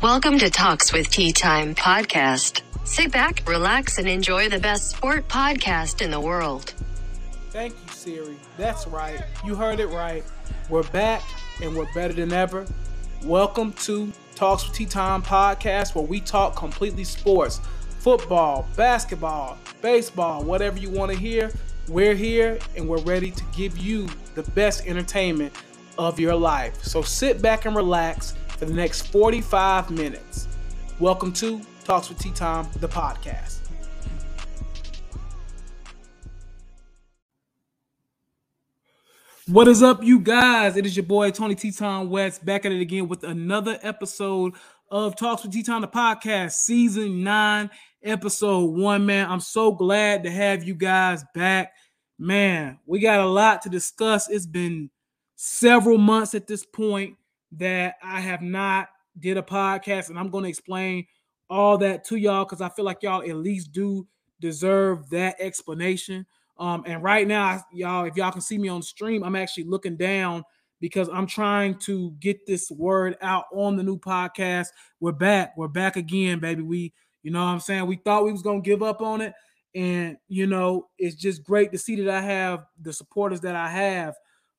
Welcome to Talks with Tea Time podcast. Sit back, relax, and enjoy the best sport podcast in the world. Thank you, Siri. That's right. You heard it right. We're back and we're better than ever. Welcome to Talks with Tea Time podcast where we talk completely sports football, basketball, baseball, whatever you want to hear. We're here and we're ready to give you the best entertainment of your life. So sit back and relax for the next 45 minutes. Welcome to Talks with Tea Time, the podcast. What is up, you guys? It is your boy Tony Time West back at it again with another episode of Talks with Time, the podcast, season nine, episode one. Man, I'm so glad to have you guys back. Man, we got a lot to discuss. It's been several months at this point that I have not did a podcast, and I'm going to explain all that to y'all because I feel like y'all at least do deserve that explanation. Um, and right now, y'all, if y'all can see me on stream, I'm actually looking down because I'm trying to get this word out on the new podcast. We're back. We're back again, baby. We, you know what I'm saying? We thought we was gonna give up on it. And you know, it's just great to see that I have the supporters that I have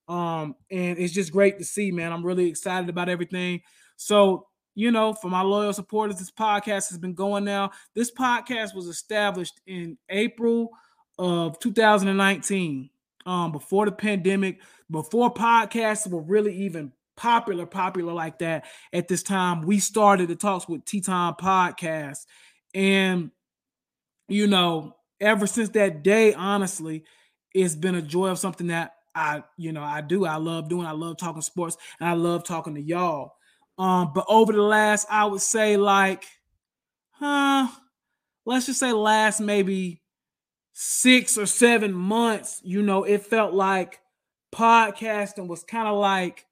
um, and it's just great to see, man. I'm really excited about everything. So, you know, for my loyal supporters, this podcast has been going now. This podcast was established in April of 2019, um, before the pandemic, before podcasts were really even popular, popular like that. At this time, we started the Talks with Time podcast. And, you know, ever since that day, honestly, it's been a joy of something that I, you know, I do. I love doing. I love talking sports, and I love talking to y'all. Um, but over the last, I would say like, huh, let's just say last maybe six or seven months, you know, it felt like podcasting was kind of like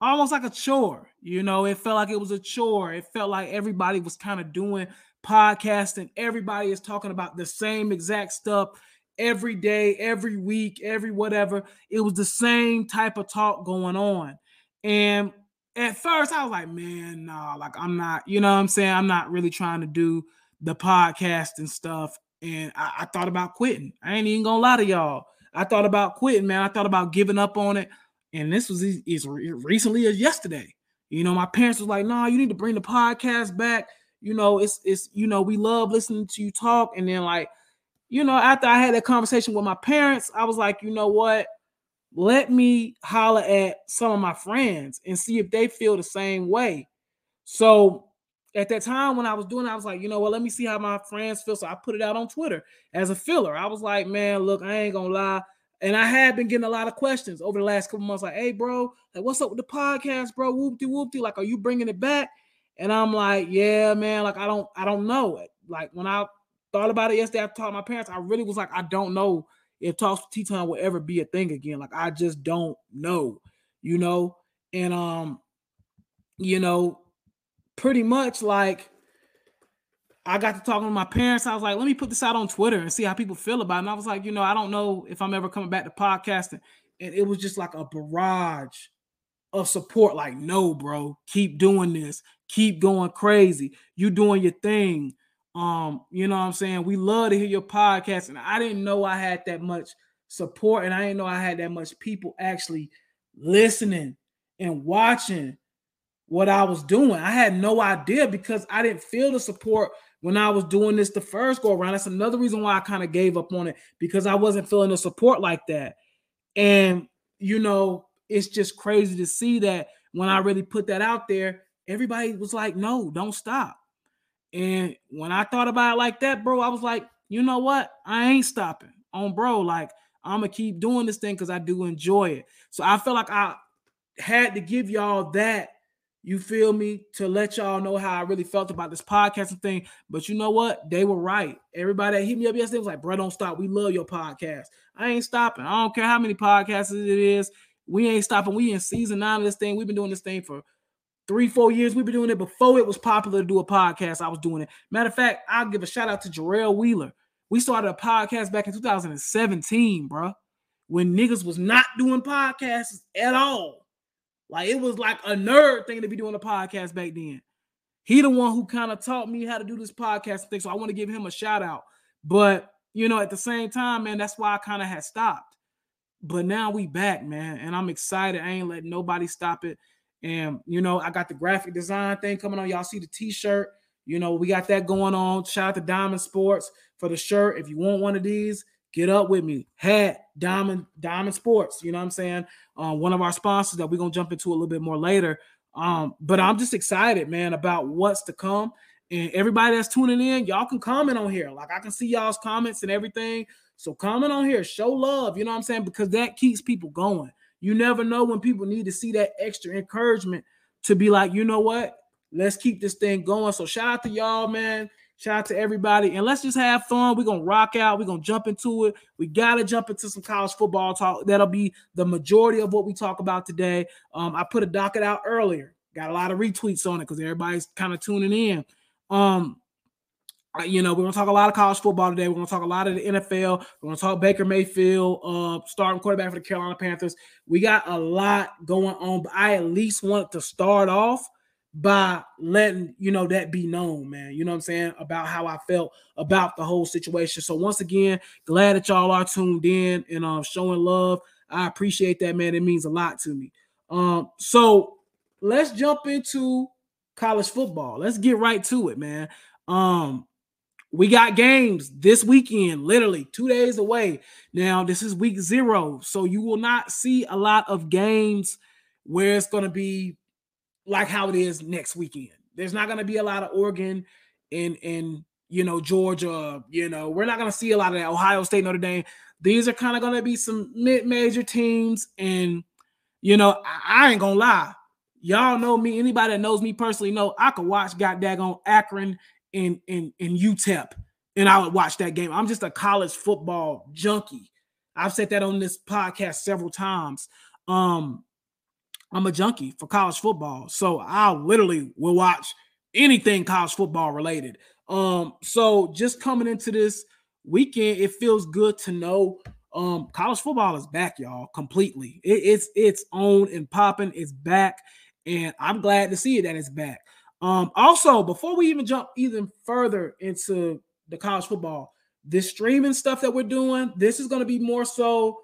almost like a chore. You know, it felt like it was a chore. It felt like everybody was kind of doing podcasting. Everybody is talking about the same exact stuff every day, every week, every whatever. It was the same type of talk going on. And at first I was like, man, nah, like I'm not, you know I'm saying? I'm not really trying to do the podcast and stuff. And I, I thought about quitting. I ain't even gonna lie to y'all. I thought about quitting, man. I thought about giving up on it. And this was as recently as yesterday. You know, my parents was like, "No, nah, you need to bring the podcast back." You know, it's it's you know, we love listening to you talk. And then like you know, after I had that conversation with my parents, I was like, you know what? Let me holler at some of my friends and see if they feel the same way. So at that time when I was doing it, I was like, you know what, let me see how my friends feel. So I put it out on Twitter as a filler. I was like, man, look, I ain't gonna lie. And I had been getting a lot of questions over the last couple months, like, hey, bro, like, what's up with the podcast, bro? Whoopty whoopty. Like, are you bringing it back? And I'm like, yeah, man, like I don't, I don't know it. Like when I thought about it yesterday. I talked to my parents. I really was like, I don't know if talks with Teton will ever be a thing again. Like, I just don't know, you know. And um, you know, pretty much like I got to talking to my parents. I was like, let me put this out on Twitter and see how people feel about it. And I was like, you know, I don't know if I'm ever coming back to podcasting. And it was just like a barrage of support. Like, no, bro, keep doing this, keep going crazy. You doing your thing. Um, you know what I'm saying? We love to hear your podcast. And I didn't know I had that much support, and I didn't know I had that much people actually listening and watching what I was doing. I had no idea because I didn't feel the support when I was doing this the first go around. That's another reason why I kind of gave up on it because I wasn't feeling the support like that. And you know, it's just crazy to see that when I really put that out there, everybody was like, no, don't stop. And when I thought about it like that, bro, I was like, you know what? I ain't stopping on bro. Like, I'm gonna keep doing this thing because I do enjoy it. So I feel like I had to give y'all that. You feel me? To let y'all know how I really felt about this podcasting thing. But you know what? They were right. Everybody that hit me up yesterday was like, bro, don't stop. We love your podcast. I ain't stopping. I don't care how many podcasts it is. We ain't stopping. We in season nine of this thing. We've been doing this thing for three, four years. We've been doing it before it was popular to do a podcast. I was doing it. Matter of fact, I'll give a shout out to Jarrell Wheeler. We started a podcast back in 2017, bro, when niggas was not doing podcasts at all. Like it was like a nerd thing to be doing a podcast back then. he the one who kind of taught me how to do this podcast thing. So I want to give him a shout out. But you know, at the same time, man, that's why I kind of had stopped. But now we back, man, and I'm excited. I ain't letting nobody stop it. And you know, I got the graphic design thing coming on. Y'all see the t-shirt. You know, we got that going on. Shout out to Diamond Sports for the shirt. If you want one of these, get up with me. Hat Diamond Diamond Sports. You know what I'm saying? Uh, one of our sponsors that we're gonna jump into a little bit more later. Um, but I'm just excited, man, about what's to come. And everybody that's tuning in, y'all can comment on here. Like I can see y'all's comments and everything. So comment on here, show love, you know what I'm saying? Because that keeps people going. You never know when people need to see that extra encouragement to be like, you know what? Let's keep this thing going. So shout out to y'all, man. Shout out to everybody. And let's just have fun. We're gonna rock out. We're gonna jump into it. We gotta jump into some college football talk. That'll be the majority of what we talk about today. Um, I put a docket out earlier. Got a lot of retweets on it because everybody's kind of tuning in. Um, you know, we're gonna talk a lot of college football today. We're gonna talk a lot of the NFL. We're gonna talk Baker Mayfield, uh, starting quarterback for the Carolina Panthers. We got a lot going on, but I at least want to start off by letting you know that be known, man. You know what I'm saying about how I felt about the whole situation. So once again, glad that y'all are tuned in and uh, showing love. I appreciate that, man. It means a lot to me. Um, so let's jump into college football. Let's get right to it, man. Um, we got games this weekend, literally two days away. Now, this is week zero, so you will not see a lot of games where it's going to be like how it is next weekend. There's not going to be a lot of Oregon and and you know Georgia. You know, we're not going to see a lot of that. Ohio State, Notre Dame. These are kind of going to be some mid-major teams, and you know, I, I ain't gonna lie. Y'all know me. Anybody that knows me personally know I could watch got daggone Akron in in in UTEP, and I would watch that game. I'm just a college football junkie. I've said that on this podcast several times. Um, I'm a junkie for college football, so I literally will watch anything college football related. Um, so just coming into this weekend, it feels good to know um college football is back, y'all, completely. It, it's it's on and popping, it's back, and I'm glad to see it that it's back. Um, also, before we even jump even further into the college football, this streaming stuff that we're doing, this is going to be more so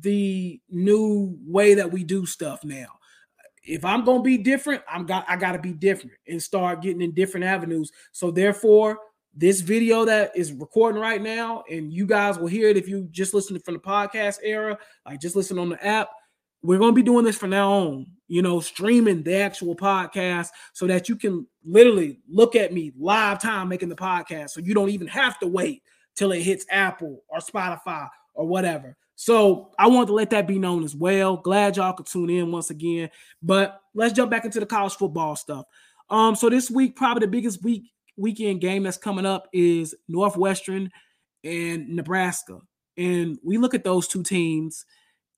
the new way that we do stuff now. If I'm going to be different, I'm got I got to be different and start getting in different avenues. So therefore, this video that is recording right now, and you guys will hear it if you just listen from the podcast era, like just listen on the app we're going to be doing this from now on, you know, streaming the actual podcast so that you can literally look at me live time making the podcast. So you don't even have to wait till it hits Apple or Spotify or whatever. So I want to let that be known as well. Glad y'all could tune in once again. But let's jump back into the college football stuff. Um, so this week, probably the biggest week weekend game that's coming up is Northwestern and Nebraska. And we look at those two teams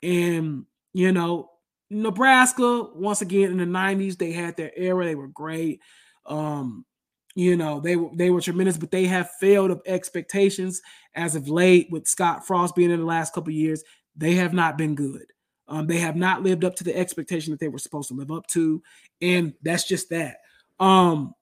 and you know, Nebraska, once again in the 90s, they had their era, they were great. Um, you know, they were they were tremendous, but they have failed of expectations as of late with Scott Frost being in the last couple years. They have not been good. Um, they have not lived up to the expectation that they were supposed to live up to, and that's just that. Um,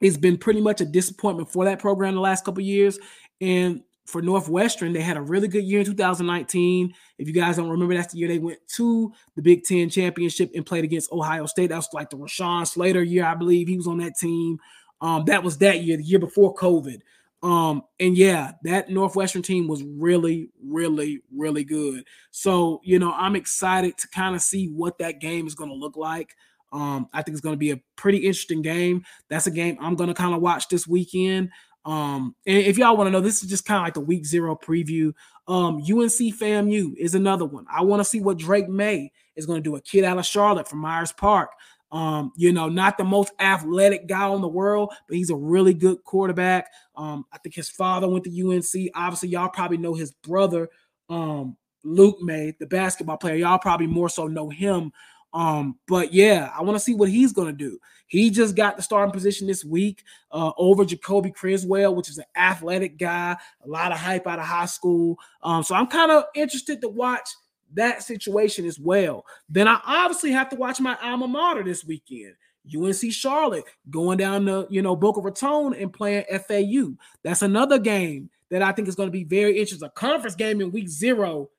it's been pretty much a disappointment for that program the last couple years, and for Northwestern, they had a really good year in 2019. If you guys don't remember, that's the year they went to the Big Ten championship and played against Ohio State. That was like the Rashawn Slater year, I believe. He was on that team. Um, that was that year, the year before COVID. Um, and yeah, that Northwestern team was really, really, really good. So, you know, I'm excited to kind of see what that game is going to look like. Um, I think it's going to be a pretty interesting game. That's a game I'm going to kind of watch this weekend. Um, and if y'all want to know, this is just kind of like the week zero preview. Um, UNC FAMU is another one. I want to see what Drake Maye is going to do. A kid out of Charlotte from Myers Park. Um, you know, not the most athletic guy in the world, but he's a really good quarterback. Um, I think his father went to UNC. Obviously, y'all probably know his brother, um, Luke Maye, the basketball player. Y'all probably more so know him um, but yeah, I want to see what he's gonna do. He just got the starting position this week uh, over Jacoby Criswell, which is an athletic guy, a lot of hype out of high school. Um, so I'm kind of interested to watch that situation as well. Then I obviously have to watch my alma mater this weekend. UNC Charlotte going down to you know Boca Raton and playing FAU. That's another game that I think is going to be very interesting. A conference game in week zero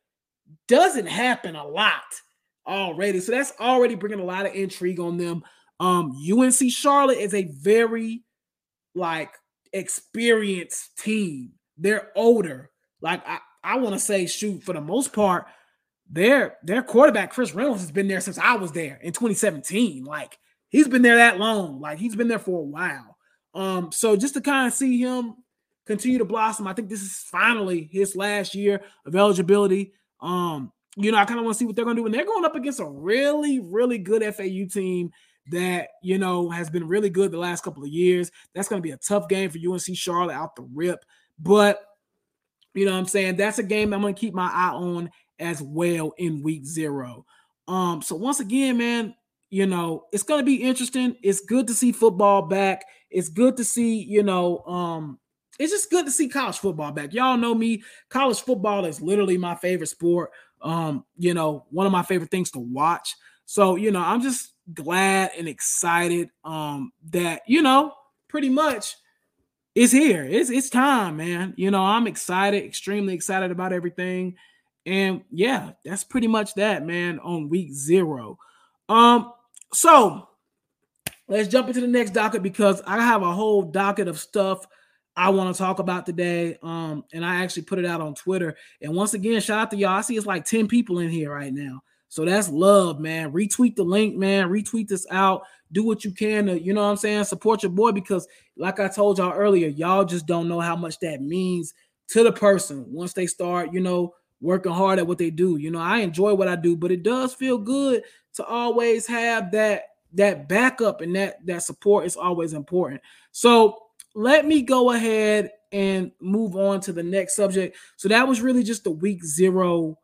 doesn't happen a lot already, so that's already bringing a lot of intrigue on them. Um, UNC Charlotte is a very like experienced team. They're older. Like I, I want to say, shoot, for the most part, their their quarterback Chris Reynolds has been there since I was there in 2017. Like he's been there that long. Like he's been there for a while. Um, so just to kind of see him continue to blossom, I think this is finally his last year of eligibility. Um, you know, I kind of want to see what they're gonna do. And they're going up against a really, really good FAU team that you know has been really good the last couple of years. That's gonna be a tough game for UNC Charlotte out the rip. But you know I'm saying? That's a game I'm gonna keep my eye on as well in week zero. Um, so once again, man, you know, it's gonna be interesting. It's good to see football back. It's good to see, you know, um, it's just good to see college football back. Y'all know me, college football is literally my favorite sport. Um, you know, one of my favorite things to watch. So, you know, I'm just glad and excited um that, you know, pretty much it's here. It's it's time, man. You know, I'm excited, extremely excited about everything. And yeah, that's pretty much that, man, on week zero. Um, so let's jump into the next docket because I have a whole docket of stuff I want to talk about today. Um, and I actually put it out on Twitter. And once again, shout out to y'all. I see it's like 10 people in here right now. So that's love, man. Retweet the link, man. Retweet this out. Do what you can to, you know what I'm saying? Support your boy because, like I told y'all earlier, y'all just don't know how much that means to the person once they start, you know, working hard at what they do. You know, I enjoy what I do, but it does feel good to always have that that backup and that that support is always important. So let me go ahead and move on to the next subject. So that was really just the week zero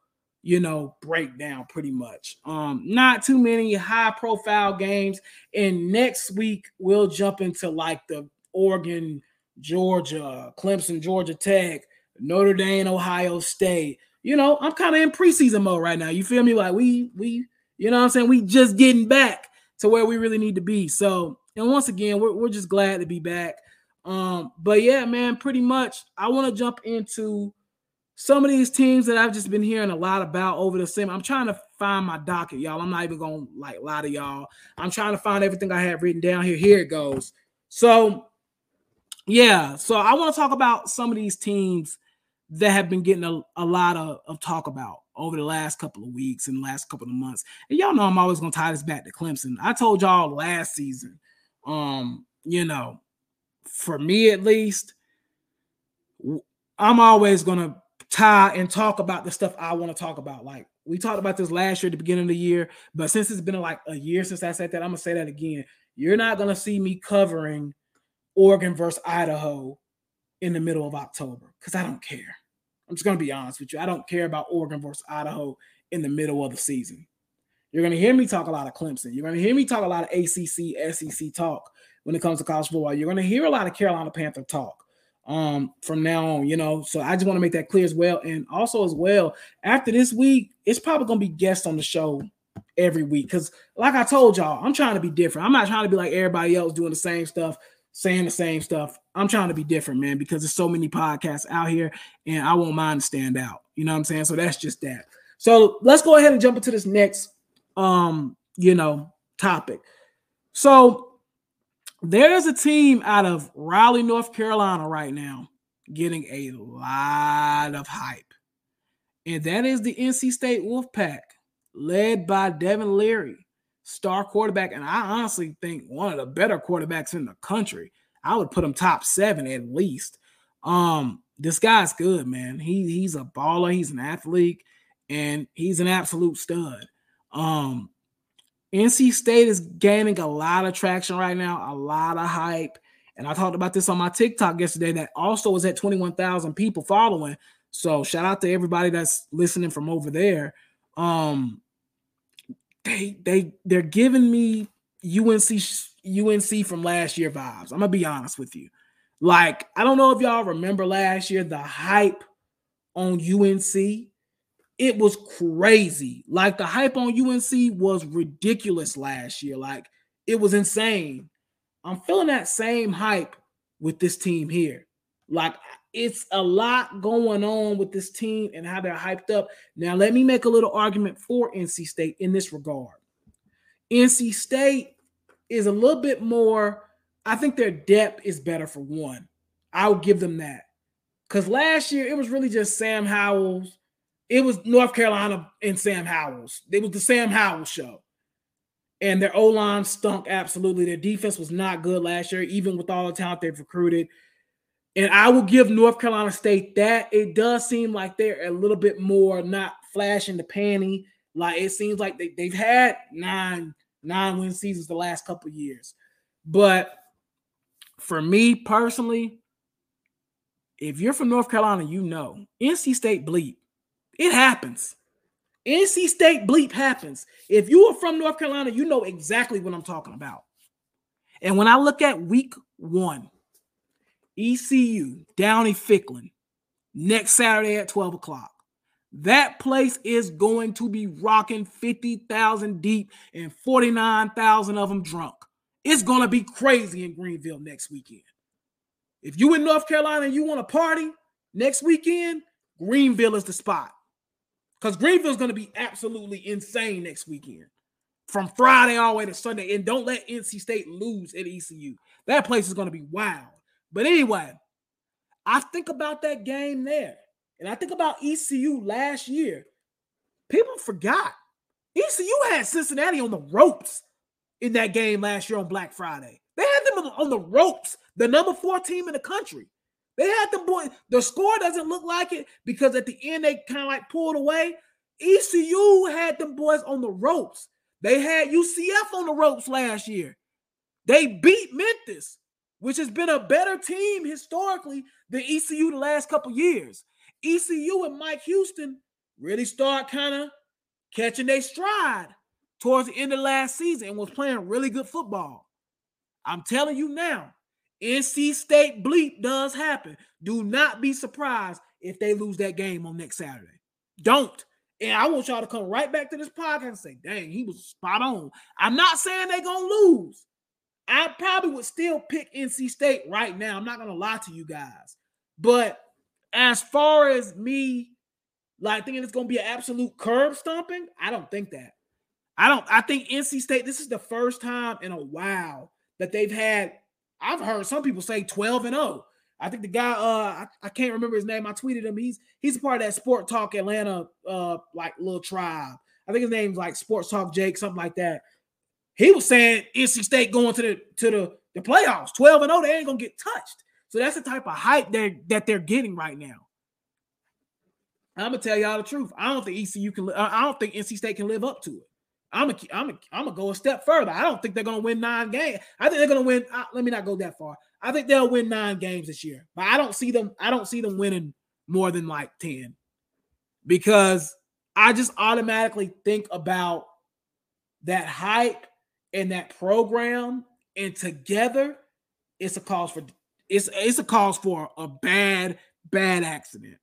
you know, breakdown pretty much. Um, not too many high profile games. And next week we'll jump into like the Oregon, Georgia, Clemson, Georgia Tech, Notre Dame, Ohio State. You know, I'm kind of in preseason mode right now. You feel me? Like we we, you know I'm saying? We just getting back to where we really need to be. So, and once again, we're, we're just glad to be back. Um, but yeah, man, pretty much I want to jump into some of these teams that I've just been hearing a lot about over the summer. I'm trying to find my docket, y'all. I'm not even gonna like lie to y'all. I'm trying to find everything I have written down here. Here it goes. So, yeah. So I want to talk about some of these teams that have been getting a, a lot of, of talk about over the last couple of weeks and last couple of months. And y'all know I'm always gonna tie this back to Clemson. I told y'all last season, um, you know, for me at least, I'm always gonna tie and talk about the stuff I want to talk about. Like we talked about this last year at the beginning of the year, but since it's been like a year since I said that, I'm gonna say that again. You're not gonna see me covering Oregon versus Idaho in the middle of October because I don't care. I'm just gonna be honest with you. I don't care about Oregon versus Idaho in the middle of the season. You're gonna hear me talk a lot of Clemson. You're gonna hear me talk a lot of ACC, SEC talk when it comes to college football. You're gonna hear a lot of Carolina Panther talk um from now on, you know. So I just want to make that clear as well. And also as well, after this week, it's probably gonna be guests on the show every week. Cause like I told y'all, I'm trying to be different. I'm not trying to be like everybody else doing the same stuff, saying the same stuff. I'm trying to be different, man, because there's so many podcasts out here and I won't mind to stand out. You know what I'm saying? So that's just that. So let's go ahead and jump into this next um, you know, topic. So there's a team out of Raleigh, North Carolina right now getting a lot of hype. And that is the NC State Wolfpack, led by Devin Leary, star quarterback. And I honestly think one of the better quarterbacks in the country. I would put him top seven at least. Um, this guy's good, man. He he's a baller, he's an athlete, and he's an absolute stud. Um, NC State is gaining a lot of traction right now, a lot of hype. And I talked about this on my TikTok yesterday that also is at 21,000 people following. So shout out to everybody that's listening from over there. Um they they they're giving me UNC UNC from last year vibes. I'm gonna be honest with you. Like, I don't know if y'all remember last year the hype on UNC it was crazy. Like the hype on UNC was ridiculous last year. Like it was insane. I'm feeling that same hype with this team here. Like it's a lot going on with this team and how they're hyped up. Now, let me make a little argument for NC State in this regard. NC State is a little bit more, I think their depth is better for one. I'll give them that. Because last year it was really just Sam Howell's. It was North Carolina and Sam Howell's. It was the Sam Howell show. And their O line stunk absolutely. Their defense was not good last year, even with all the talent they've recruited. And I will give North Carolina State that. It does seem like they're a little bit more not flashing the panty. Like it seems like they, they've had nine nine win seasons the last couple years. But for me personally, if you're from North Carolina, you know NC State bleep. It happens. NC State bleep happens. If you are from North Carolina, you know exactly what I'm talking about. And when I look at week one, ECU, Dowdy-Ficklen, next Saturday at 12 o'clock. That place is going to be rocking 50,000 deep and 49,000 of them drunk. It's going to be crazy in Greenville next weekend. If you in North Carolina and you want to party next weekend, Greenville is the spot. Because Greenville is going to be absolutely insane next weekend. From Friday all the way to Sunday. And don't let NC State lose at ECU. That place is going to be wild. But anyway, I think about that game there, and I think about ECU last year. People forgot ECU had Cincinnati on the ropes in that game last year on Black Friday. They had them on the ropes, the number four team in the country. They had the boy. The score doesn't look like it because at the end they kind of like pulled away. ECU had them boys on the ropes. They had UCF on the ropes last year. They beat Memphis which has been a better team historically than ECU the last couple years. ECU and Mike Houston really start kind of catching their stride towards the end of last season and was playing really good football. I'm telling you now, NC State bleep does happen. Do not be surprised if they lose that game on next Saturday. Don't. And I want y'all to come right back to this podcast and say, dang, he was spot on. I'm not saying they're going to lose. I probably would still pick NC State right now. I'm not gonna lie to you guys. But as far as me like thinking it's gonna be an absolute curb stomping, I don't think that. I don't I think NC State, this is the first time in a while that they've had. I've heard some people say 12 and 0. I think the guy, uh, I, I can't remember his name. I tweeted him. He's he's a part of that Sport Talk Atlanta, uh, like little tribe. I think his name's like Sports Talk Jake, something like that. He was saying NC State going to the to the, the playoffs, 12 and 0, they ain't gonna get touched. So that's the type of hype they're, that they're getting right now. I'm gonna tell y'all the truth. I don't think ECU can. I don't think NC State can live up to it. I'm gonna, I'm gonna, I'm gonna go a step further. I don't think they're gonna win nine games. I think they're gonna win. Uh, let me not go that far. I think they'll win nine games this year, but I don't see them. I don't see them winning more than like ten, because I just automatically think about that hype and that program and together, it's a cause for it's it's a cause for a bad bad accident.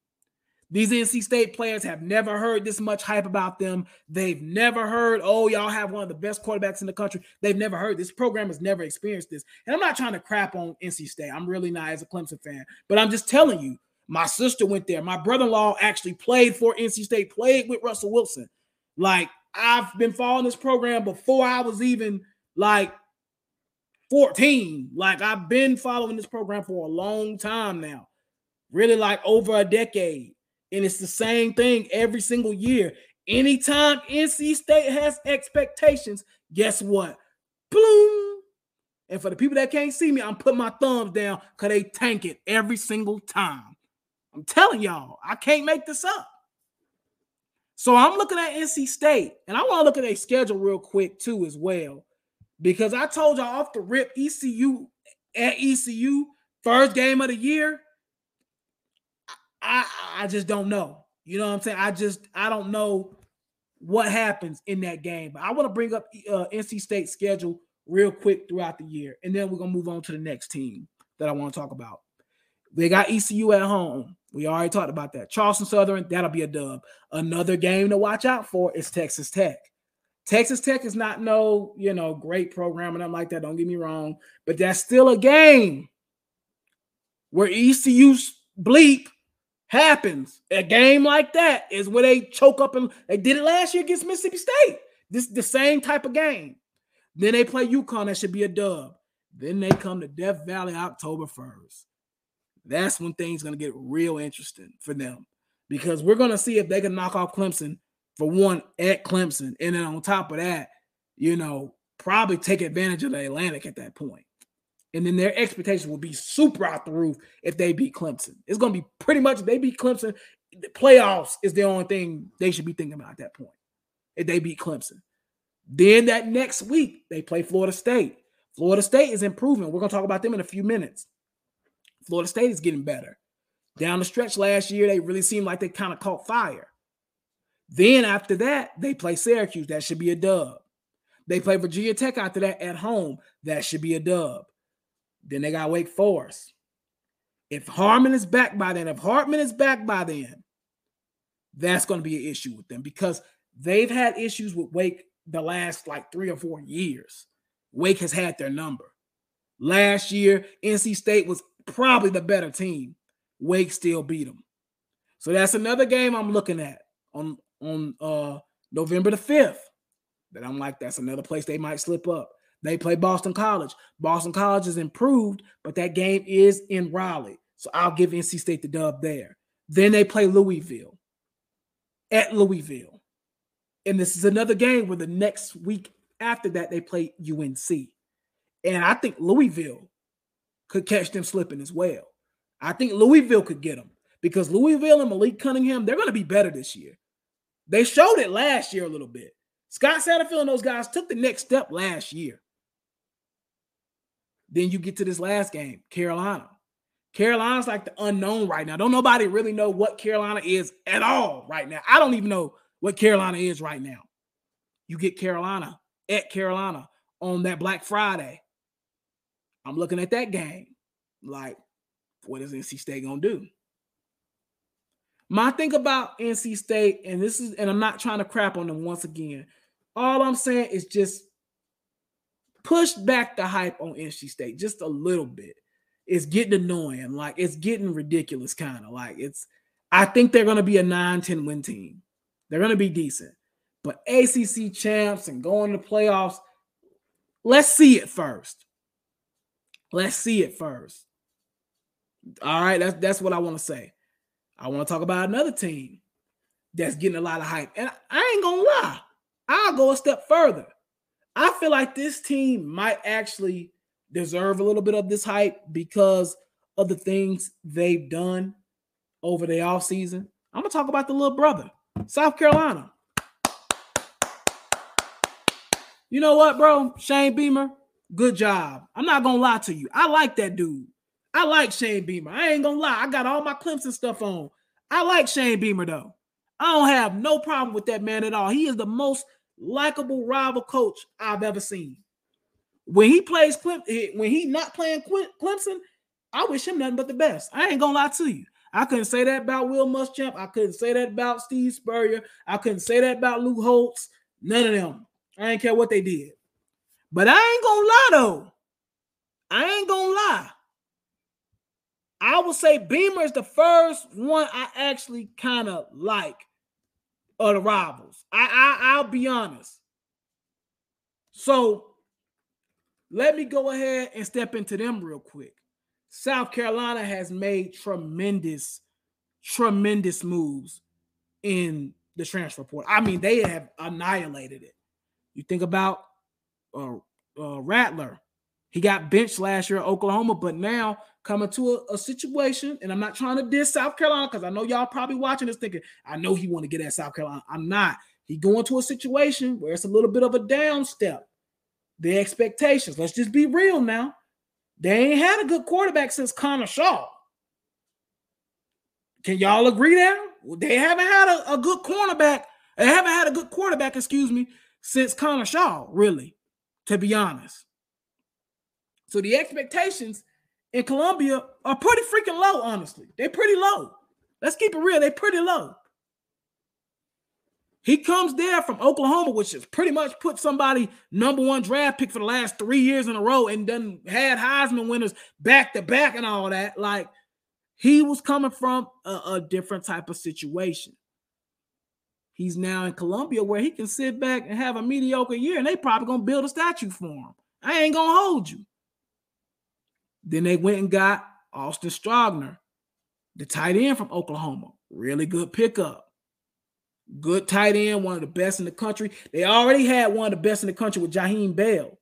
These NC State players have never heard this much hype about them. They've never heard, oh, y'all have one of the best quarterbacks in the country. They've never heard this program has never experienced this. And I'm not trying to crap on NC State. I'm really not as a Clemson fan, but I'm just telling you, my sister went there. My brother-in-law actually played for NC State, played with Russell Wilson. Like I've been following this program before I was even like 14. Like I've been following this program for a long time now, really like over a decade. And it's the same thing every single year. Anytime NC State has expectations, guess what? Bloom. And for the people that can't see me, I'm putting my thumbs down because they tank it every single time. I'm telling y'all, I can't make this up. So I'm looking at NC State, and I want to look at their schedule real quick too, as well, because I told y'all off the rip, ECU at ECU first game of the year. I I just don't know. You know what I'm saying? I just I don't know what happens in that game. But I want to bring up uh, NC State schedule real quick throughout the year, and then we're gonna move on to the next team that I want to talk about. They got ECU at home. We already talked about that. Charleston Southern, that'll be a dub. Another game to watch out for is Texas Tech. Texas Tech is not no, you know, great program and nothing like that. Don't get me wrong, but that's still a game where ECU bleep happens. A game like that is where they choke up and they did it last year against Mississippi State. This the same type of game. Then they play UConn. That should be a dub. Then they come to Death Valley October 1st. That's when things to get real interesting for them because we're to see if they can knock off Clemson for one at Clemson. And then on top of that, you know, probably take advantage of the Atlantic at that point. And then their expectations will be super out the roof if they beat Clemson. It's going to be pretty much if they beat Clemson, the playoffs is the only thing they should be thinking about at that point. If they beat Clemson. Then that next week, they play Florida State. Florida State is improving. We're going to talk about them in a few minutes. Florida State is getting better. Down the stretch last year, they really seemed like they kind of caught fire. Then after that, they play Syracuse. That should be a dub. They play Virginia Tech after that at home. That should be a dub. Then they got Wake Forest. If Harmon is back by then, if Hartman is back by then, that's going to be an issue with them because they've had issues with Wake the last like three or four years. Wake has had their number. Last year, NC State was probably the better team. Wake still beat them. So that's another game I'm looking at on on uh November the 5th. That I'm like, that's another place they might slip up. They play Boston College. Boston College is improved, but that game is in Raleigh. So I'll give NC State the dub there. Then they play Louisville at Louisville. And this is another game where the next week after that they play UNC. And I think Louisville could catch them slipping as well. I think Louisville could get them because Louisville and Malik Cunningham, they're going to be better this year. They showed it last year a little bit. Scott Satterfield and those guys took the next step last year. Then you get to this last game, Carolina. Carolina's like the unknown right now. Don't nobody really know what Carolina is at all right now. I don't even know what Carolina is right now. You get Carolina at Carolina on that Black Friday. I'm looking at that game like, what is NC State gonna do? My thing about NC State, and this is, and I'm not trying to crap on them once again. All I'm saying is just push back the hype on NC State just a little bit. It's getting annoying. Like it's getting ridiculous, kind of like it's. I think they're going to be a 9 10 win team. They're going to be decent. But ACC champs and going to playoffs, let's see it first. Let's see it first. All right, that's that's what I want to say. I want to talk about another team that's getting a lot of hype. And I ain't gonna lie, I'll go a step further. I feel like this team might actually deserve a little bit of this hype because of the things they've done over the offseason. I'm gonna talk about the little brother, South Carolina. You know what, bro? Shane Beamer, Good job. I'm not gonna lie to you. I like that dude. I like Shane Beamer. I ain't gonna lie. I got all my Clemson stuff on. I like Shane Beamer though. I don't have no problem with that man at all. He is the most likable rival coach I've ever seen. When he plays Clemson, eh, when he not playing Clemson, I wish him nothing but the best. I ain't gonna lie to you. I couldn't say that about Will Muschamp. I couldn't say that about Steve Spurrier. I couldn't say that about Lou Holtz. None of them. I didn't care what they did. But I ain't gonna lie though. I ain't gonna lie. I would say Beamer is the first one I actually kind of like of the rivals. I, I I'll be honest. So let me go ahead and step into them real quick. South Carolina has made tremendous, tremendous moves in the transfer portal. I mean, they have annihilated it. You think about uh, uh, Rattler. He got benched last year at Oklahoma, but now coming to a, a situation, and I'm not trying to diss South Carolina because I know y'all probably watching this thinking, I know he want to get at South Carolina. I'm not. He going to a situation where it's a little bit of a down step. The expectations. Let's just be real now. They ain't had a good quarterback since Connor Shaw. Can y'all agree there? They haven't had a, a good cornerback. They haven't had a good quarterback, excuse me, since Connor Shaw, really to be honest. So the expectations in Columbia are pretty freaking low, honestly. They're pretty low. Let's keep it real. They're pretty low. He comes there from Oklahoma, which has pretty much put somebody number one draft pick for the last three years in a row and then had Heisman winners back to back and all that. Like he was coming from a, a different type of situation. He's now in Columbia where he can sit back and have a mediocre year, and they probably gonna build a statue for him. I ain't gonna hold you. Then they went and got Austin Stogner, the tight end from Oklahoma. Really good pickup. Good tight end, one of the best in the country. They already had one of the best in the country with Jaheim Bell.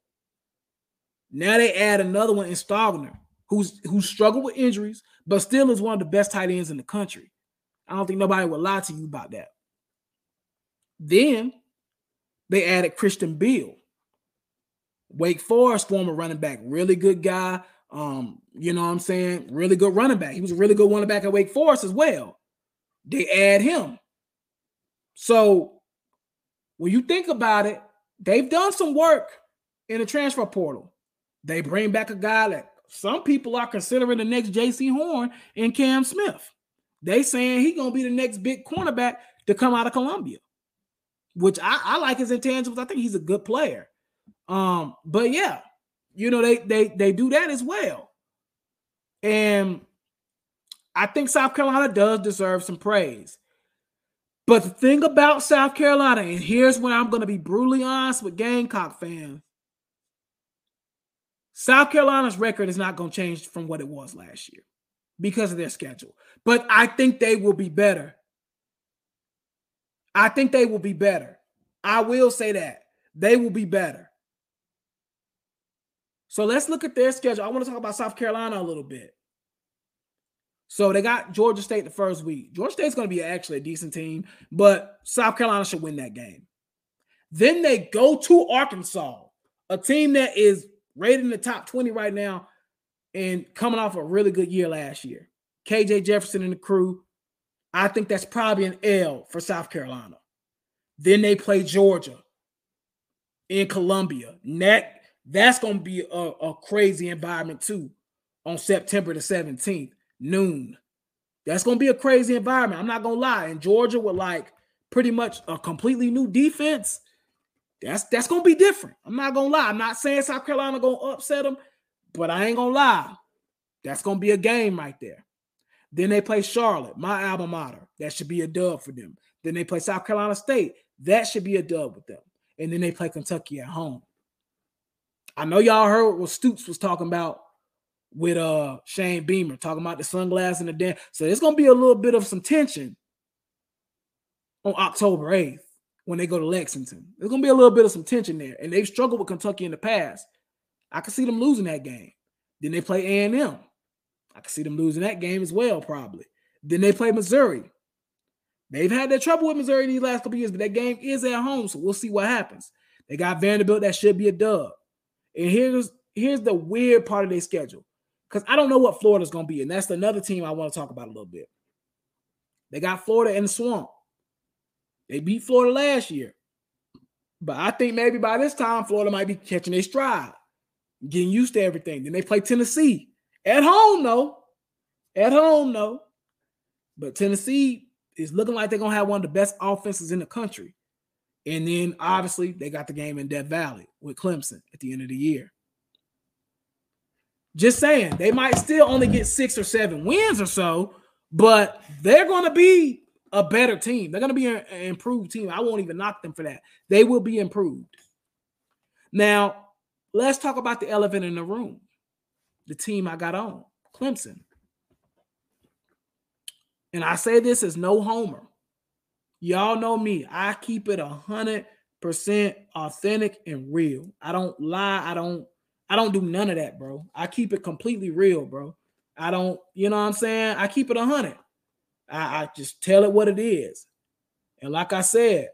Now they add another one in Stogner, who's who struggled with injuries, but still is one of the best tight ends in the country. I don't think nobody would lie to you about that. Then they added Christian Beal, Wake Forest former running back, really good guy. Um, you know what I'm saying? Really good running back. He was a really good running back at Wake Forest as well. They add him. So when you think about it, they've done some work in the transfer portal. They bring back a guy that some people are considering the next Jaycee Horn and Cam Smith. They saying he gonna be the next big cornerback to come out of Columbia, which I, I like his intangibles. I think he's a good player. Um, but yeah, you know they they they do that as well, and I think South Carolina does deserve some praise. But the thing about South Carolina, and here's where I'm going to be brutally honest with Gamecock fans South Carolina's record is not going to change from what it was last year because of their schedule. But I think they will be better. I think they will be better. I will say that. They will be better. So let's look at their schedule. I want to talk about South Carolina a little bit. So they got Georgia State the first week. Georgia State's going to be actually a decent team, but South Carolina should win that game. Then they go to Arkansas, a team that is rated in the top 20 right now and coming off a really good year last year. KJ Jefferson and the crew. I think that's probably an L for South Carolina. Then they play Georgia in Columbia. That, that's going to be a, a crazy environment too on September the 17th noon. That's going to be a crazy environment. I'm not going to lie. In Georgia, with like pretty much a completely new defense, that's that's going to be different. I'm not going to lie. I'm not saying South Carolina going to upset them, but I ain't going to lie. That's going to be a game right there. Then they play Charlotte, my alma mater. That should be a dub for them. Then they play South Carolina State. That should be a dub with them. And then they play Kentucky at home. I know y'all heard what Stoops was talking about with uh Shane Beamer talking about the sunglasses and the dance. So it's gonna be a little bit of some tension on October 8th when they go to Lexington. There's gonna be a little bit of some tension there. And they've struggled with Kentucky in the past. I can see them losing that game. Then they play A&M. I can see them losing that game as well, probably. Then they play Missouri. They've had their trouble with Missouri these last couple years, but that game is at home, so we'll see what happens. They got Vanderbilt, that should be a dub. And here's here's the weird part of their schedule because I don't know what Florida's to be. And that's another team I want to talk about a little bit. They got Florida in the swamp. They beat Florida last year. But I think maybe by this time, Florida might be catching a stride, getting used to everything. Then they play Tennessee at home, though. At home, though. But Tennessee is looking like they're to have one of the best offenses in the country. And then obviously they got the game in Death Valley with Clemson at the end of the year. Just saying, they might still only get six or seven wins or so, but they're going to be a better team. They're going to be an improved team. I won't even knock them for that. They will be improved. Now, let's talk about the elephant in the room. The team I got on, Clemson. And I say this as no homer. Y'all know me. I keep it a hundred percent authentic and real. I don't lie. I don't I don't do none of that, bro. I keep it completely real, bro. I don't, you know what I'm saying? I keep it a hundred. I, I just tell it what it is. And like I said,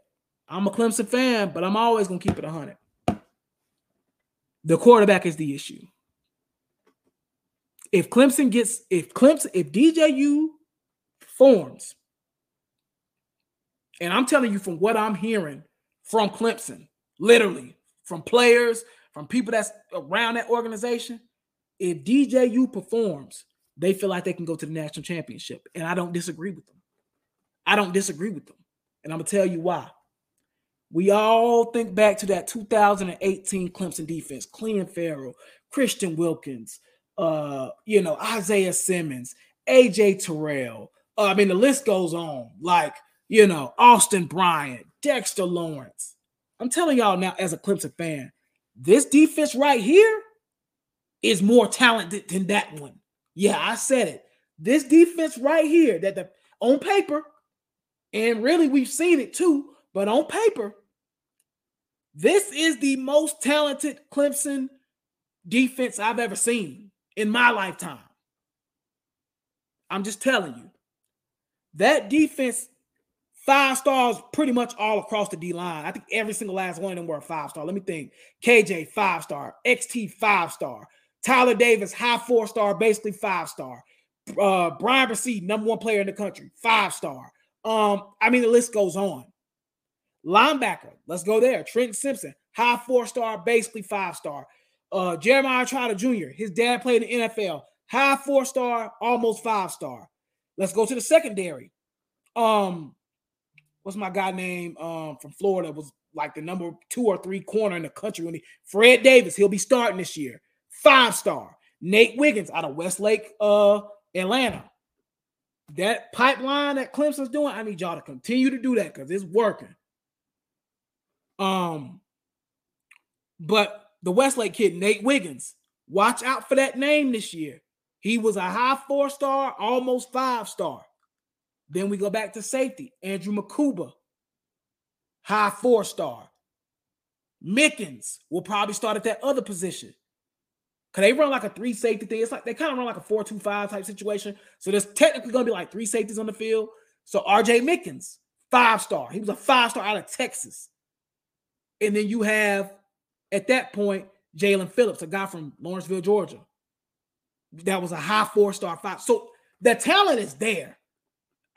I'm a Clemson fan, but I'm always gonna keep it a hundred. The quarterback is the issue. If Clemson gets, if Clemson, if DJU forms, and I'm telling you from what I'm hearing from Clemson, literally from players, from people that's around that organization, if DJU performs, they feel like they can go to the national championship. And I don't disagree with them. I don't disagree with them. And I'm going to tell you why. We all think back to that 2018 Clemson defense, Clelin Ferrell, Christian Wilkins, uh, you know, Isaiah Simmons, AJ Terrell. Uh, I mean, the list goes on. Like, you know, Austin Bryant, Dexter Lawrence. I'm telling y'all now, as a Clemson fan, this defense right here is more talented than that one. Yeah, I said it. This defense right here, that the on paper, and really we've seen it too, but on paper, this is the most talented Clemson defense I've ever seen in my lifetime. I'm just telling you. That defense, five stars pretty much all across the D line. I think every single last one of them were a five star. Let me think. KJ, five star. XT, five star. Tyler Davis, high four star, basically five star. Uh, Bryan Bresee, number one player in the country, five star. Um, I mean, the list goes on. Linebacker, let's go there. Trenton Simpson, high four star, basically five star. Uh, Jeremiah Trotter Jr., his dad played in the NFL, high four star, almost five star. Let's go to the secondary. Um, what's my guy name um from Florida? Was like the number two or three corner in the country when he Fred Davis, he'll be starting this year. Five star. Nate Wiggins out of Westlake, uh, Atlanta. That pipeline that Clemson's doing, I need y'all to continue to do that because it's working. Um, but the Westlake kid, Nate Wiggins, watch out for that name this year. He was a high four star, almost five star. Then we go back to safety. Andrew Mukuba, high four star. Mickens will probably start at that other position. Cause they run like a three safety thing. It's like they kind of run like a four-two-five type situation. So there's technically gonna be like three safeties on the field. So RJ Mickens, five star. He was a five star out of Texas. And then you have at that point Jalen Phillips, a guy from Lawrenceville, Georgia. That was a high four-star five. So the talent is there.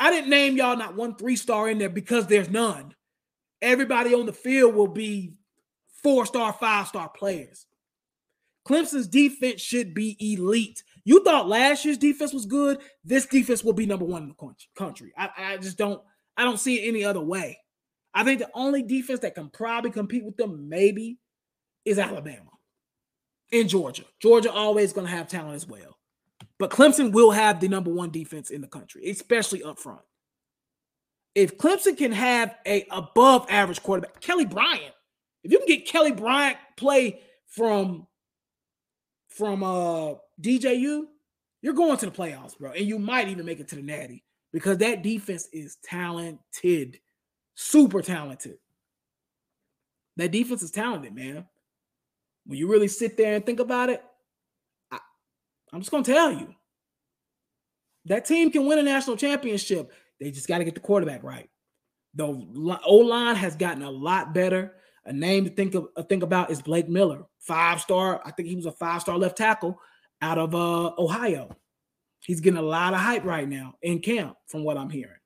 I didn't name y'all not one three-star in there because there's none. Everybody on the field will be four-star, five-star players. Clemson's defense should be elite. You thought last year's defense was good. This defense will be number one in the country. I, I just don't. I don't see it any other way. I think the only defense that can probably compete with them maybe is Alabama and Georgia. Georgia always going to have talent as well. But Clemson will have the number one defense in the country, especially up front. If Clemson can have a above average quarterback, Kelly Bryant, if you can get Kelly Bryant play from from uh DJU, you're going to the playoffs, bro. And you might even make it to the natty because that defense is talented, super talented. That defense is talented, man. When you really sit there and think about it, I'm just gonna tell you. That team can win a national championship. They just got to get the quarterback right. The O line has gotten a lot better. A name to think of uh, think about is Blake Miller, five star. I think he was a five star left tackle out of uh, Ohio. He's getting a lot of hype right now in camp, from what I'm hearing.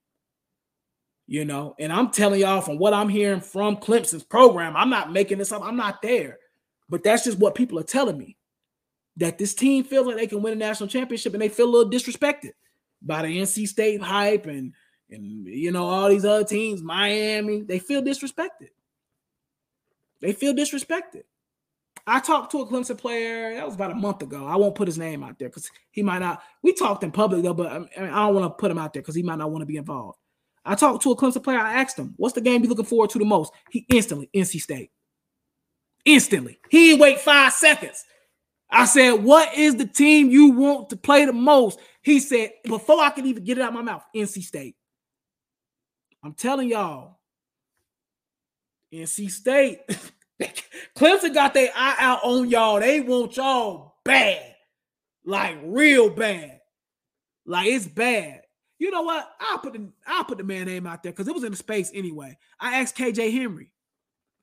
You know, and I'm telling y'all from what I'm hearing from Clemson's program, I'm not making this up. I'm not there, but that's just what people are telling me. That this team feels like they can win a national championship, and they feel a little disrespected by the NC State hype and and you know all these other teams, Miami. They feel disrespected. They feel disrespected. I talked to a Clemson player. That was about a month ago. I won't put his name out there because he might not. We talked in public though, but I, mean, I don't want to put him out there because he might not want to be involved. I talked to a Clemson player. I asked him, "What's the game you looking forward to the most?" He instantly NC State. Instantly, he wait five seconds. I said, "What is the team you want to play the most?" He said, "Before I could even get it out of my mouth, NC State." I'm telling y'all, NC State, Clemson got their eye out on y'all. They want y'all bad, like real bad, like it's bad. You know what? I'll put the I'll put the man name out there because it was in the space anyway. I asked KJ Henry.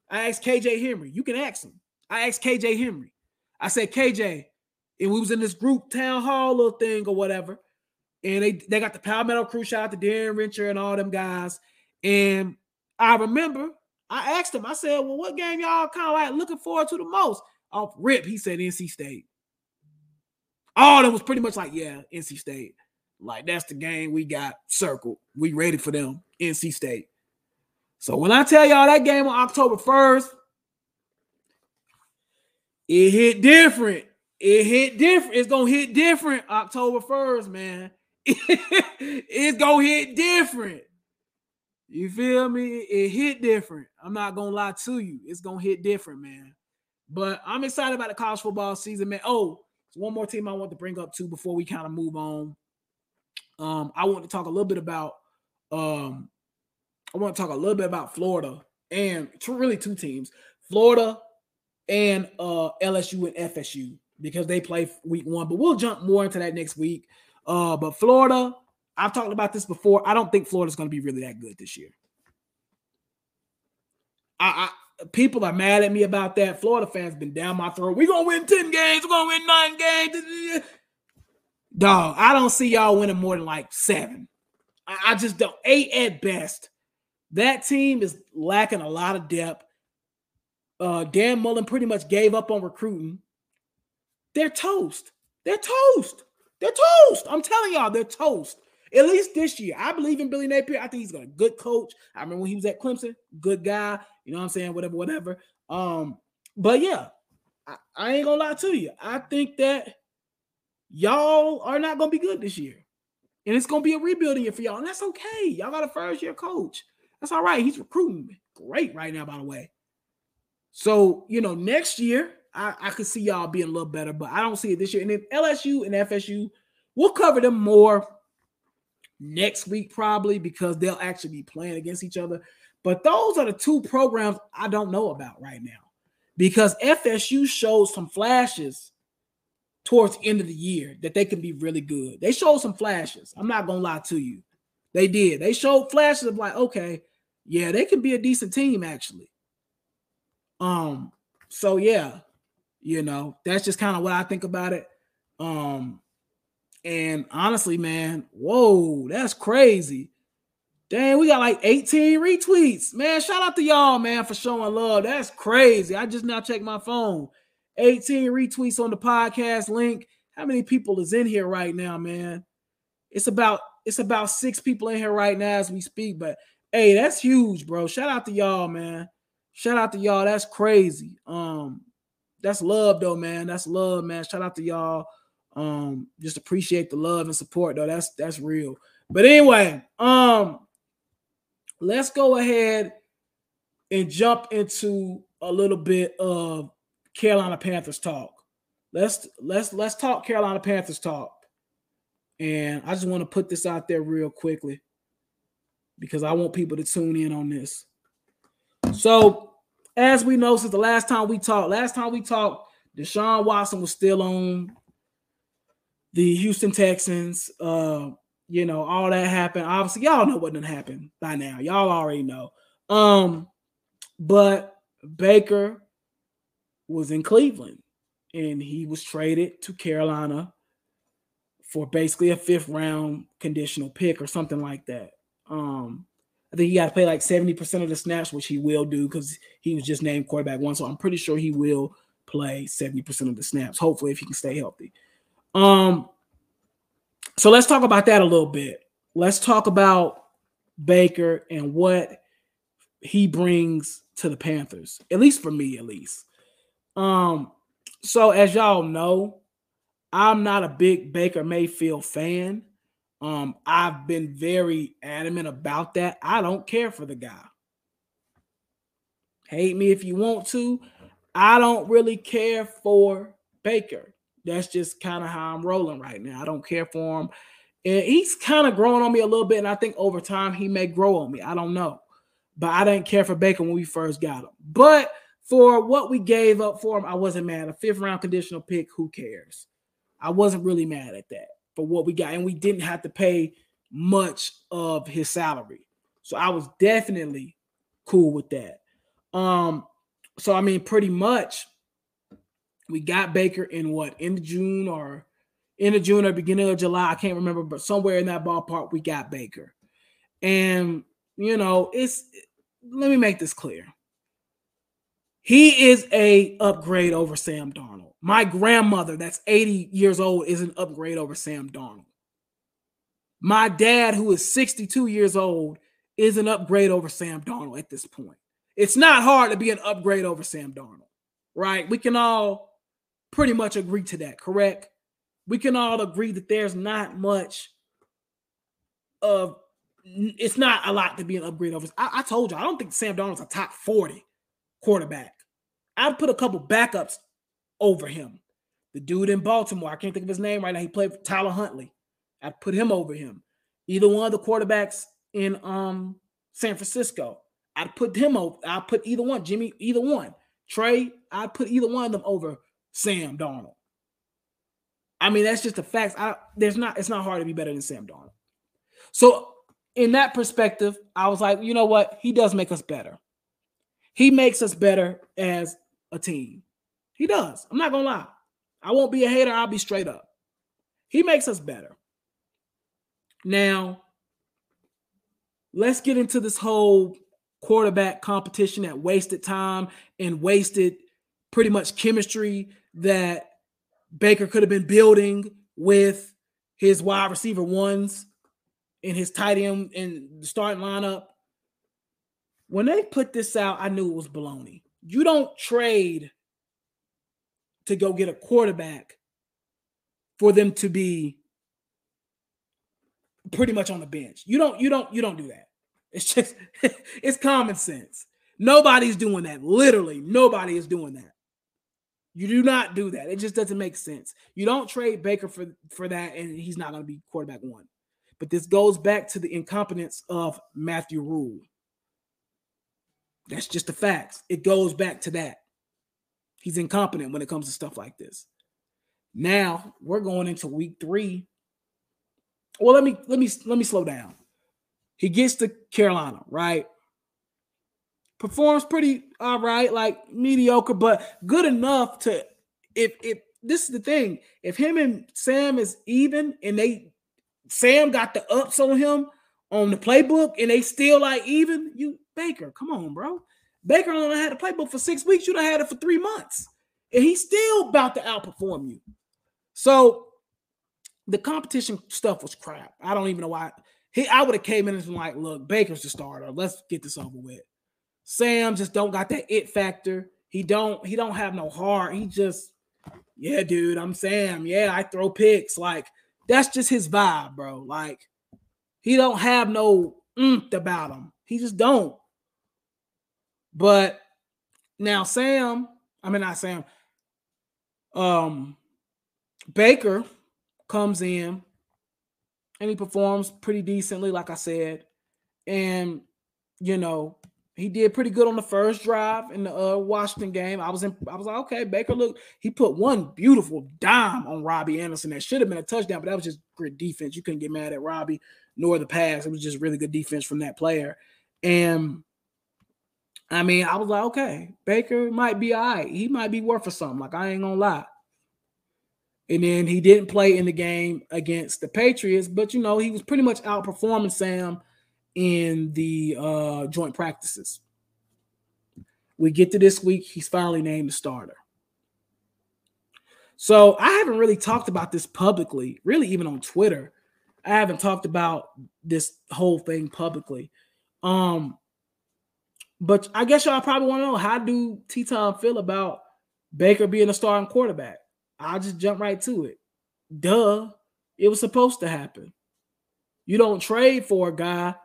I asked KJ Henry. You can ask him. I asked KJ Henry. I said KJ, and we was in this group town hall little thing or whatever, and they they got the Palmetto crew. Shout out to Darien Rencher and all them guys. And I remember I asked him, I said, Well, what game y'all kind of like looking forward to the most? Off rip, he said NC State. All that was pretty much like, Yeah, NC State. Like, that's the game we got circled. We ready for them, NC State. So when I tell y'all that game on October 1st, it hit different. It hit different. It's gonna hit different October 1st, man. it's gonna hit different. You feel me? It hit different. I'm not gonna lie to you. It's gonna hit different, man. But I'm excited about the college football season, man. Oh, one more team I want to bring up too before we kind of move on. Um, I want to talk a little bit about um, I want to talk a little bit about Florida and really two teams, Florida and uh LSU and FSU because they play week one. But we'll jump more into that next week. Uh, but Florida, I've talked about this before. I don't think Florida's going to be really that good this year. I, I, people are mad at me about that. Florida fans been down my throat. We're gonna win 10 games, we're gonna win nine games. Dog, I don't see y'all winning more than like seven. I, I just don't. Eight at best. That team is lacking a lot of depth. Uh, Dan Mullen pretty much gave up on recruiting. They're toast. They're toast. They're toast. I'm telling y'all, they're toast. At least this year. I believe in Billy Napier. I think he's got a good coach. I remember when he was at Clemson, good guy. You know what I'm saying? Whatever, whatever. Um, but yeah, I, I ain't gonna lie to you. I think that y'all are not gonna be good this year. And it's gonna be a rebuilding year for y'all. And that's okay. Y'all got a first year coach. That's all right. He's recruiting great right now, by the way. So, you know, next year, I, I could see y'all being a little better, but I don't see it this year. And then LSU and FSU, we'll cover them more next week, probably because they'll actually be playing against each other. But those are the two programs I don't know about right now because FSU showed some flashes towards the end of the year that they can be really good. They showed some flashes. I'm not gonna lie to you. They did. They showed flashes of like, okay, yeah, they can be a decent team actually. Um, so yeah, you know, that's just kind of what I think about it. Um, and honestly, man, whoa, that's crazy. Dang, we got like 18 retweets. Man, shout out to y'all, man, for showing love. That's crazy. I just now checked my phone. 18 retweets on the podcast link. How many people is in here right now, man? It's about it's about six people in here right now as we speak. But hey, that's huge, bro. Shout out to y'all, man. Shout out to y'all. That's crazy. Um, that's love though, man. That's love, man. Shout out to y'all. Um, just appreciate the love and support, though. That's that's real. But anyway, um, let's go ahead and jump into a little bit of Carolina Panthers talk. Let's let's let's talk Carolina Panthers talk. And I just want to put this out there real quickly because I want people to tune in on this. So as we know, since the last time we talked, last time we talked, Deshaun Watson was still on the Houston Texans. Uh, you know, all that happened. Obviously, y'all know what didn't happen by now. Y'all already know. Um, but Baker was in Cleveland and he was traded to Carolina for basically a fifth round conditional pick or something like that. Um, I think he got to play like 70% of the snaps, which he will do because he was just named quarterback one. So I'm pretty sure he will play 70% of the snaps, hopefully, if he can stay healthy. Um, so let's talk about that a little bit. Let's talk about Baker and what he brings to the Panthers, at least for me, at least. Um, so as y'all know, I'm not a big Baker Mayfield fan. Um, I've been very adamant about that. I don't care for the guy. Hate me if you want to. I don't really care for Baker. That's just kind of how I'm rolling right now. I don't care for him. And he's kind of growing on me a little bit. And I think over time he may grow on me. I don't know. But I didn't care for Baker when we first got him. But for what we gave up for him, I wasn't mad. A fifth round conditional pick, who cares? I wasn't really mad at that for what we got, and we didn't have to pay much of his salary. So I was definitely cool with that. Um, so I mean, pretty much we got Baker in what in June or in the June or beginning of July. I can't remember, but somewhere in that ballpark, we got Baker. And you know, it's let me make this clear. He is a upgrade over Sam Darnold. My grandmother, that's 80 years old, is an upgrade over Sam Darnold. My dad, who is 62 years old, is an upgrade over Sam Darnold at this point. It's not hard to be an upgrade over Sam Darnold, right? We can all pretty much agree to that, correct? We can all agree that there's not much of it's not a lot to be an upgrade over. I, I told you, I don't think Sam Darnold's a top 40 quarterback. I'd put a couple backups over him. The dude in Baltimore, I can't think of his name right now. He played for Tyler Huntley. I'd put him over him. Either one of the quarterbacks in um San Francisco, I'd put him over. I'd put either one, Jimmy, either one. Trey, I'd put either one of them over Sam Darnold. I mean, that's just the facts. I there's not it's not hard to be better than Sam Darnold. So in that perspective, I was like, you know what? He does make us better. He makes us better as a team. He does. I'm not gonna lie. I won't be a hater. I'll be straight up. He makes us better. Now, let's get into this whole quarterback competition that wasted time and wasted pretty much chemistry that Baker could have been building with his wide receiver ones and his tight end the starting lineup. When they put this out, I knew it was baloney. You don't trade to go get a quarterback for them to be pretty much on the bench. You don't you don't you don't do that. It's just it's common sense. Nobody's doing that. Literally, nobody is doing that. You do not do that. It just doesn't make sense. You don't trade Baker for for that and he's not going to be quarterback one. But this goes back to the incompetence of Matthew Rhule. That's just the facts. It goes back to that. He's incompetent when it comes to stuff like this. Now we're going into week three. Well, let me let me let me slow down. He gets to Carolina, right? Performs pretty all right, like mediocre, but good enough to if if this is the thing, if him and Sam is even and they Sam got the ups on him on the playbook and they still like even, you Baker, come on, bro. Baker only had the playbook for six weeks. You'd have had it for three months. And he's still about to outperform you. So the competition stuff was crap. I don't even know why. He I would have came in and been like, look, Baker's the starter. Let's get this over with. Sam just don't got that it factor. He don't he don't have no heart. He just, yeah, dude, I'm Sam. Yeah, I throw picks. Like that's just his vibe, bro. Like he don't have no oomph about him. He just don't. But now Sam, I mean not Sam, um Baker comes in and he performs pretty decently, like I said. And you know, he did pretty good on the first drive in the uh, Washington game. I was in, I was like, okay, Baker look, he put one beautiful dime on Robbie Anderson that should have been a touchdown, but that was just great defense. You couldn't get mad at Robbie nor the pass. It was just really good defense from that player. And I mean, I was like, okay, Baker might be all right. He might be worth for something. Like, I ain't gonna lie. And then he didn't play in the game against the Patriots, but you know, he was pretty much outperforming Sam in the uh, joint practices. We get to this week, he's finally named the starter. So I haven't really talked about this publicly, really, even on Twitter. I haven't talked about this whole thing publicly. Um, but I guess y'all probably want to know how do T-Tom feel about Baker being a starting quarterback? I'll just jump right to it. Duh. It was supposed to happen. You don't trade for a guy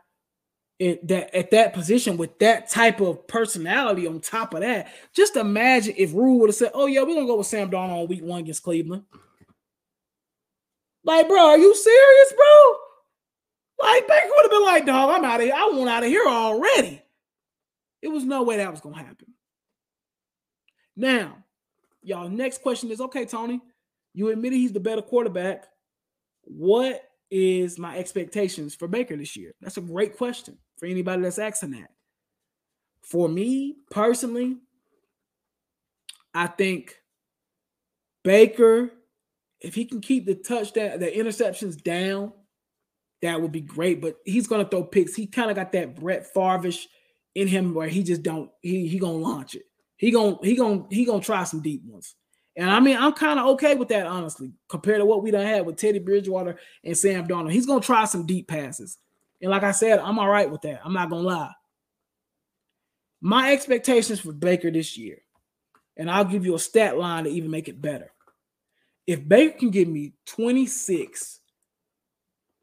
that at that position with that type of personality on top of that. Just imagine if Rhule would have said, "Oh yeah, we're gonna go with Sam Darnold on week one against Cleveland." Like, bro, are you serious, bro? Like Baker would have been like, "Dog, I'm out of here. I want out of here already." It was no way that was gonna happen. Now, y'all, next question is okay, Tony. You admitted he's the better quarterback. What is my expectations for Baker this year? That's a great question for anybody that's asking that. For me personally, I think Baker, if he can keep the touchdown, the interceptions down, that would be great. But he's gonna throw picks. He kind of got that Brett Favre in him where he just don't he he gonna launch it. He gonna he gonna he gonna try some deep ones. And I mean, I'm kind of okay with that, honestly, compared to what we done had with Teddy Bridgewater and Sam Darnold. He's gonna try some deep passes. And like I said, I'm all right with that. I'm not gonna lie. My expectations for Baker this year, and I'll give you a stat line to even make it better. If Baker can give me 26,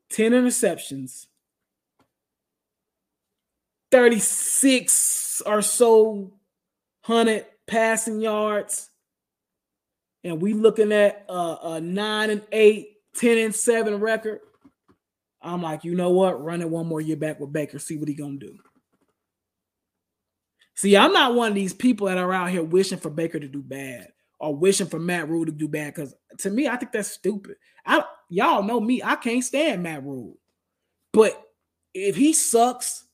10 interceptions, 36 or so hundred passing yards, and we looking at a, a nine and eight, 10 and seven record. I'm like, you know what? Run it one more year back with Baker, see what he gonna do. See, I'm not one of these people that are out here wishing for Baker to do bad or wishing for Matt Rhule to do bad. Because to me, I think that's stupid. I y'all know me, I can't stand Matt Rhule. But if he sucks,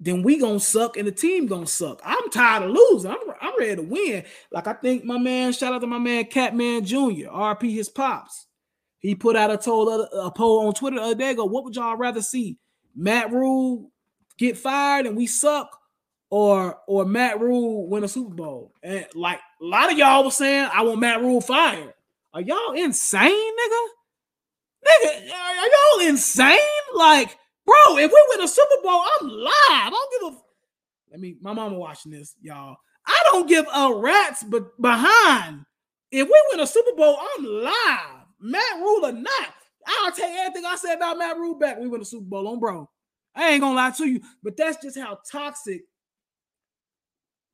then we gonna suck and the team gonna suck. I'm tired of losing. I'm, I'm ready to win. Like I think my man, shout out to my man Catman Jr. RP his pops. He put out a told uh, a poll on Twitter the other day. Go, what would y'all rather see? Matt Rhule get fired and we suck, or or Matt Rhule win a Super Bowl? And like a lot of y'all was saying, I want Matt Rhule fired. Are y'all insane, nigga? Nigga, are y'all insane? Like, bro, if we win a Super Bowl, I'm live. I don't give a. Let me. My mama watching this, y'all. I don't give a rat's but behind. If we win a Super Bowl, I'm live. Matt Rhule or not. I'll take everything I said about Matt Rhule back. We win the Super Bowl on bro. I ain't gonna lie to you, but that's just how toxic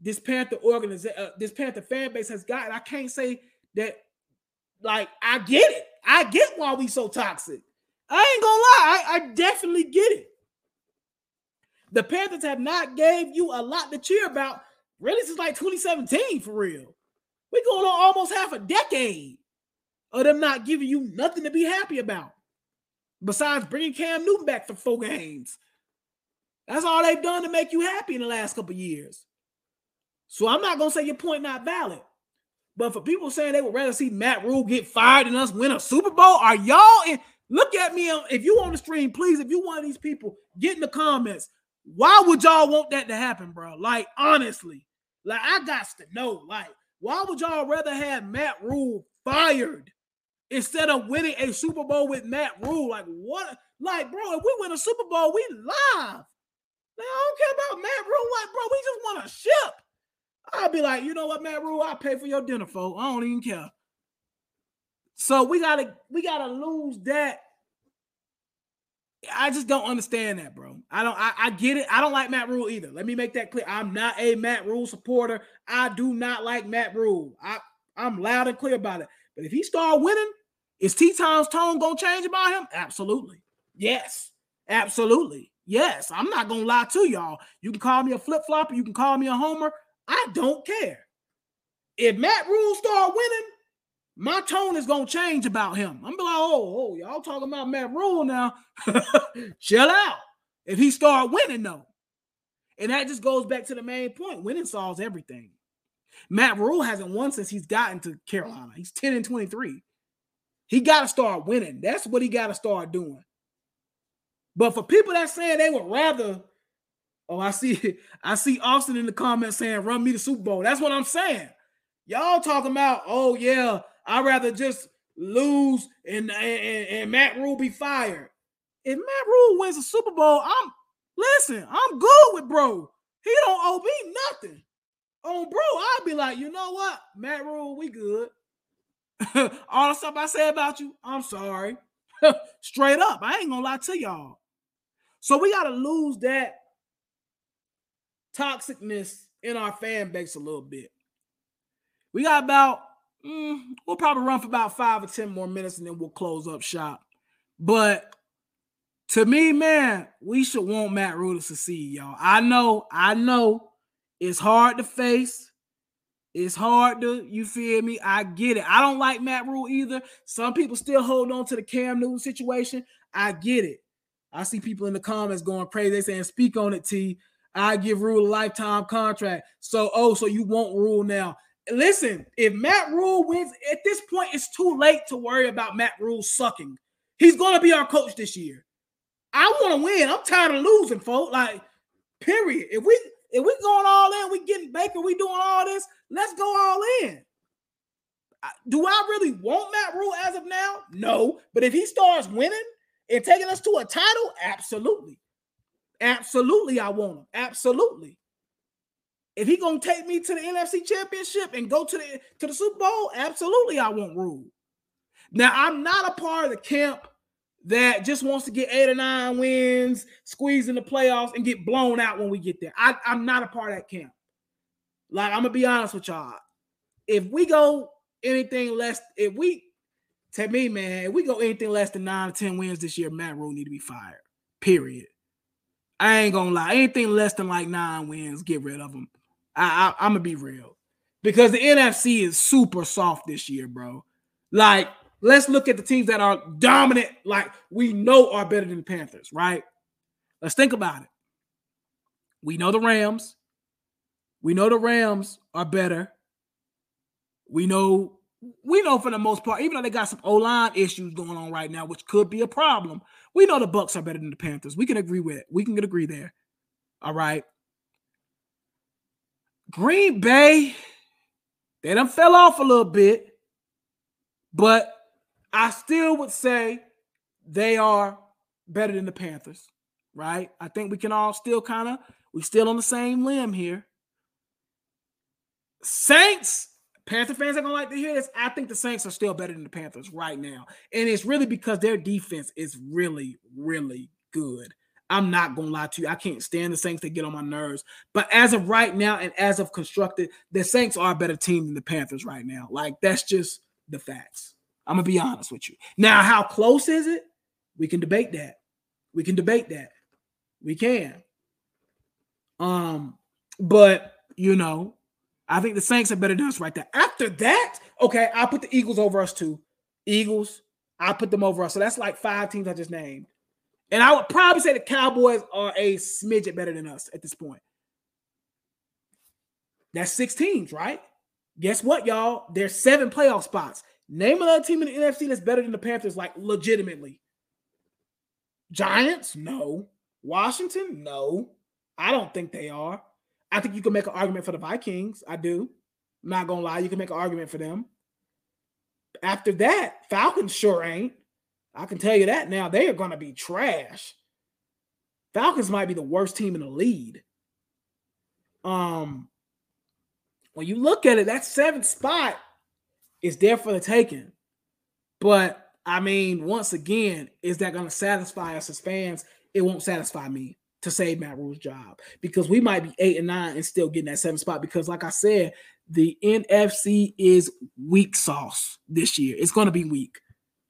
this Panther organization, uh, this Panther fan base has gotten. I can't say that, like, I get it. I get why we so toxic. I ain't gonna lie, I, I definitely get it. The Panthers have not gave you a lot to cheer about really since like 2017 for real. We going on almost half a decade of them not giving you nothing to be happy about besides bringing Cam Newton back for four games. That's all they've done to make you happy in the last couple years. So I'm not gonna say your point not valid. But for people saying they would rather see Matt Rhule get fired than us win a Super Bowl, are y'all in? Look at me. If you on the stream, please, if you one of these people, get in the comments. Why would y'all want that to happen, bro? Like, honestly, like I got to know. Like, why would y'all rather have Matt Rhule fired instead of winning a Super Bowl with Matt Rhule. Like what? Like, bro, if we win a Super Bowl, we live. Now, I don't care about Matt Rhule. Like, bro, we just want a ship. I'll be like, you know what, Matt Rhule, I'll pay for your dinner, folks. I don't even care. So we gotta we gotta lose that. I just don't understand that, bro. I don't. I, I get it. I don't like Matt Rhule either. Let me make that clear. I'm not a Matt Rhule supporter. I do not like Matt Rhule. I I'm loud and clear about it. But if he start winning, is T Time's tone gonna change about him? Absolutely. Yes. Absolutely. Yes. I'm not gonna lie to y'all. You can call me a flip flopper, you can call me a homer. I don't care. If Matt Rhule start winning, my tone is gonna change about him. I'm be like, oh, oh, y'all talking about Matt Rhule now. Chill out. If he start winning, though. And that just goes back to the main point. Winning solves everything. Matt Rhule hasn't won since he's gotten to Carolina. He's 10 and 23. He got to start winning. That's what he got to start doing. But for people that saying they would rather, oh, I see, I see Austin in the comments saying, run me the Super Bowl. That's what I'm saying. Y'all talking about, oh yeah, I'd rather just lose and, and, and Matt Rhule be fired. If Matt Rhule wins a Super Bowl, I'm listen, I'm good with bro. He don't owe me nothing. Oh, bro, I'll be like, you know what, Matt Rhule, we good. All the stuff I say about you, I'm sorry. Straight up, I ain't gonna lie to y'all. So we gotta lose that toxicness in our fan base a little bit. We got about, mm, we'll probably run for about five or 10 more minutes and then we'll close up shop. But to me, man, we should want Matt Rhule to succeed, y'all. I know, I know it's hard to face. It's hard to, you feel me? I get it. I don't like Matt Rhule either. Some people still hold on to the Cam Newton situation. I get it. I see people in the comments going crazy. They saying, speak on it, T. I give Rhule a lifetime contract. So, oh, so you won't Rhule now. Listen, if Matt Rhule wins, at this point, it's too late to worry about Matt Rhule sucking. He's going to be our coach this year. I want to win. I'm tired of losing, folks. Like, period. If we if we going all in, we getting Baker, we doing all this, let's go all in. Do I really want Matt Rhule as of now? No. But if he starts winning and taking us to a title, absolutely. Absolutely, I want him. Absolutely. If he gonna take me to the NFC Championship and go to the to the Super Bowl, absolutely, I won't rule. Now, I'm not a part of the camp that just wants to get eight or nine wins, squeeze in the playoffs, and get blown out when we get there. I, I'm not a part of that camp. Like, I'm gonna be honest with y'all. If we go anything less, if we to me, man, if we go anything less than nine or ten wins this year, Matt Rhule need to be fired. Period. I ain't gonna lie. Anything less than like nine wins, get rid of them. I, I I'm gonna be real because the NFC is super soft this year, bro. Like, let's look at the teams that are dominant, like we know are better than the Panthers, right? Let's think about it. We know the Rams. We know the Rams are better. We know we know for the most part, even though they got some O line issues going on right now, which could be a problem, we know the Bucks are better than the Panthers. We can agree with it. We can agree there. All right. Green Bay, they done fell off a little bit, but I still would say they are better than the Panthers, right? I think we can all still kind of, we still on the same limb here. Saints, Panther fans are gonna like to hear this. I think the Saints are still better than the Panthers right now, and it's really because their defense is really, really good. I'm not gonna lie to you. I can't stand the Saints. They get on my nerves. But as of right now, and as of constructed, the Saints are a better team than the Panthers right now. Like that's just the facts. I'm gonna be honest with you. Now, how close is it? We can debate that. We can debate that. We can. Um, but you know, I think the Saints are better than us right there. After that, okay, I'll put the Eagles over us too. Eagles, I'll put them over us. So that's like five teams I just named. And I would probably say the Cowboys are a smidget better than us at this point. That's six teams, right? Guess what, y'all? There's seven playoff spots. Name another team in the NFC that's better than the Panthers, like legitimately. Giants? No. Washington? No. I don't think they are. I think you can make an argument for the Vikings. I do. I'm not gonna lie, you can make an argument for them. After that, Falcons sure ain't. I can tell you that now. They are going to be trash. Falcons might be the worst team in the lead. Um, when you look at it, that seventh spot is there for the taking. But I mean, once again, is that going to satisfy us as fans? It won't satisfy me to save Matt Rhule's job because we might be eight and nine and still getting that seventh spot. Because, like I said, the NFC is weak sauce this year. It's going to be weak.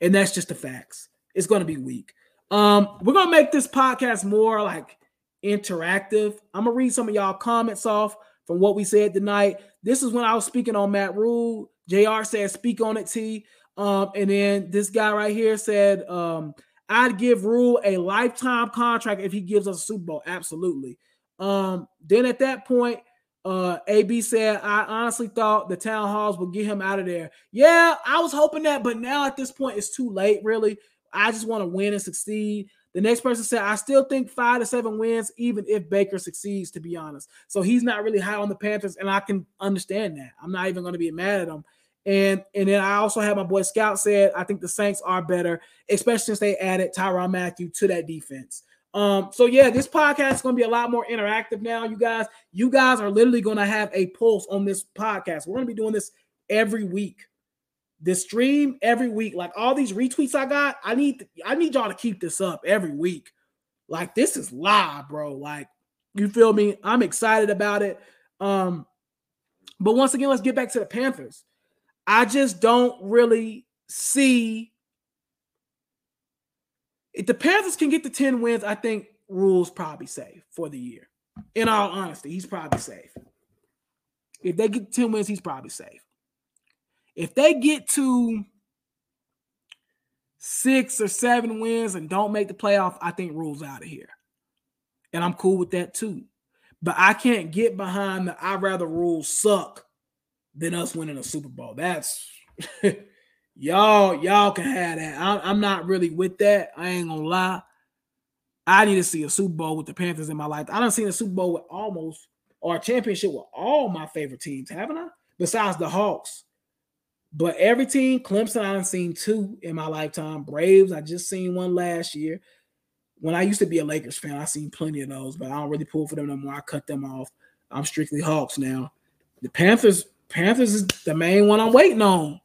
And that's just the facts. It's going to be weak. Um, we're going to make this podcast more like interactive. I'm going to read some of y'all comments off from what we said tonight. This is when I was speaking on Matt Rhule. JR said, speak on it, T. Um, and then this guy right here said, um, I'd give Rhule a lifetime contract if he gives us a Super Bowl. Absolutely. Um, then at that point, uh, AB said, I honestly thought the town halls would get him out of there. Yeah, I was hoping that, but now at this point, it's too late, really. I just want to win and succeed. The next person said, I still think five to seven wins, even if Baker succeeds, to be honest. So he's not really high on the Panthers, and I can understand that. I'm not even going to be mad at him. And and then I also have my boy Scout said, I think the Saints are better, especially since they added Tyrann Mathieu to that defense. Um, so yeah, this podcast is to be a lot more interactive now, you guys. You guys are literally to have a pulse on this podcast. We're to be doing this every week. The stream every week, like all these retweets I got, I need I need y'all to keep this up every week. Like this is live, bro. Like you feel me? I'm excited about it. Um, but once again, let's get back to the Panthers. I just don't really see if the Panthers can get the 10 wins, I think Rhule's probably safe for the year. In all honesty, he's probably safe. If they get 10 wins, he's probably safe. If they get to six or seven wins and don't make the playoff, I think Rhule's out of here. And I'm cool with that too. But I can't get behind the I'd rather Rhules suck than us winning a Super Bowl. That's Y'all, y'all can have that. I'm, I'm not really with that. I ain't gonna lie. I need to see a Super Bowl with the Panthers in my life. I don't seen a Super Bowl with almost or a championship with all my favorite teams, haven't I? Besides the Hawks. But every team, Clemson, I've seen two in my lifetime. Braves, I just seen one last year. when I used to be a Lakers fan, I seen plenty of those, but I don't really pull for them no more. I cut them off. I'm strictly Hawks now. The Panthers, Panthers is the main one I'm waiting on.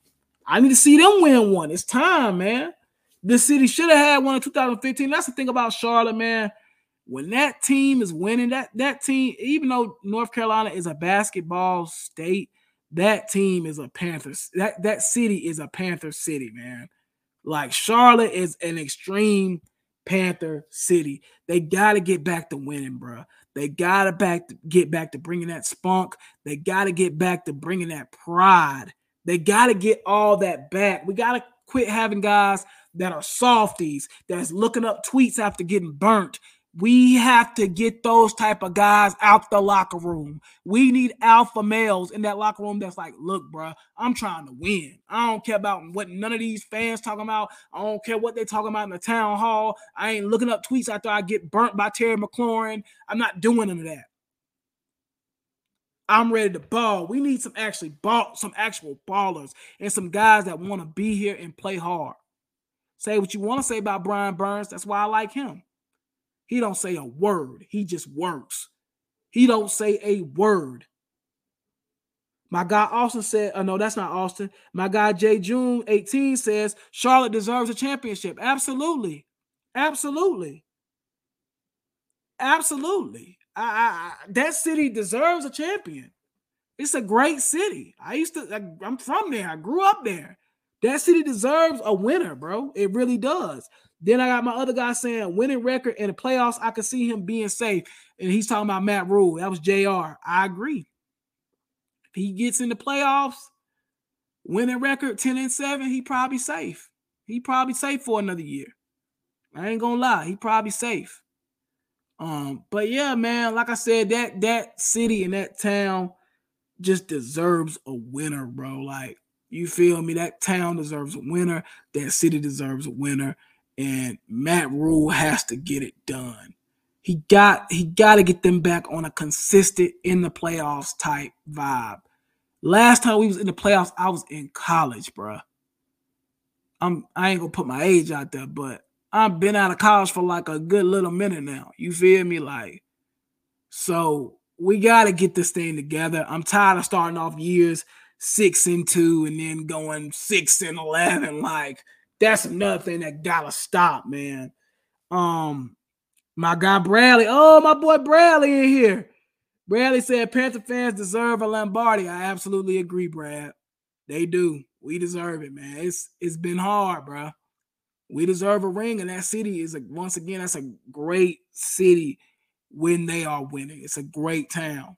I need to see them win one. It's time, man. The city should have had one in 2015. That's the thing about Charlotte, man. When that team is winning, that that team, even though North Carolina is a basketball state, that team is a Panthers. That that city is a Panther city, man. Like Charlotte is an extreme Panther city. They got to get back to winning, bro. They got to back to get back to bringing that spunk. They got to get back to bringing that pride. They got to get all that back. We got to quit having guys that are softies that's looking up tweets after getting burnt we have to get those type of guys out the locker room. We need alpha males in that locker room that's like, look, bro, I'm trying to win. I don't care about what none of these fans talking about. I don't care what they talking about in the town hall. I ain't looking up tweets after I get burnt by Terry McLaurin. I'm not doing none of that. I'm ready to ball. We need some actually ball, some actual ballers and some guys that want to be here and play hard. Say what you want to say about Brian Burns. That's why I like him. He don't say a word. He just works. He don't say a word. My guy Austin said, oh no, that's not Austin. My guy Jay June 18 says Charlotte deserves a championship. Absolutely. Absolutely. Absolutely. I, that city deserves a champion. It's a great city. I used to, I, I'm from there. I grew up there. That city deserves a winner, bro. It really does. Then I got my other guy saying winning record in the playoffs. I could see him being safe. And he's talking about Matt Rhule. That was JR. I agree. If he gets in the playoffs, winning record 10 and 7, he probably safe. He probably safe for another year. I ain't gonna lie, he probably safe. Um, but yeah, man, like I said, that that city and that town just deserves a winner, bro. Like, you feel me? That town deserves a winner. That city deserves a winner and Matt Rhule has to get it done. He got he got to get them back on a consistent in the playoffs type vibe. Last time we was in the playoffs, I was in college, bro. I'm I ain't gonna put my age out there, but I've been out of college for like a good little minute now. You feel me? Like, so we got to get this thing together. I'm tired of starting off years six and two and then going six and eleven. Like, that's another thing that gotta stop, man. Um, my guy Bradley. Oh, my boy Bradley in here. Bradley said Panther fans deserve a Lombardi. I absolutely agree, Brad. They do. We deserve it, man. It's it's been hard, bro. We deserve a ring, and that city is a once again that's a great city when they are winning. It's a great town.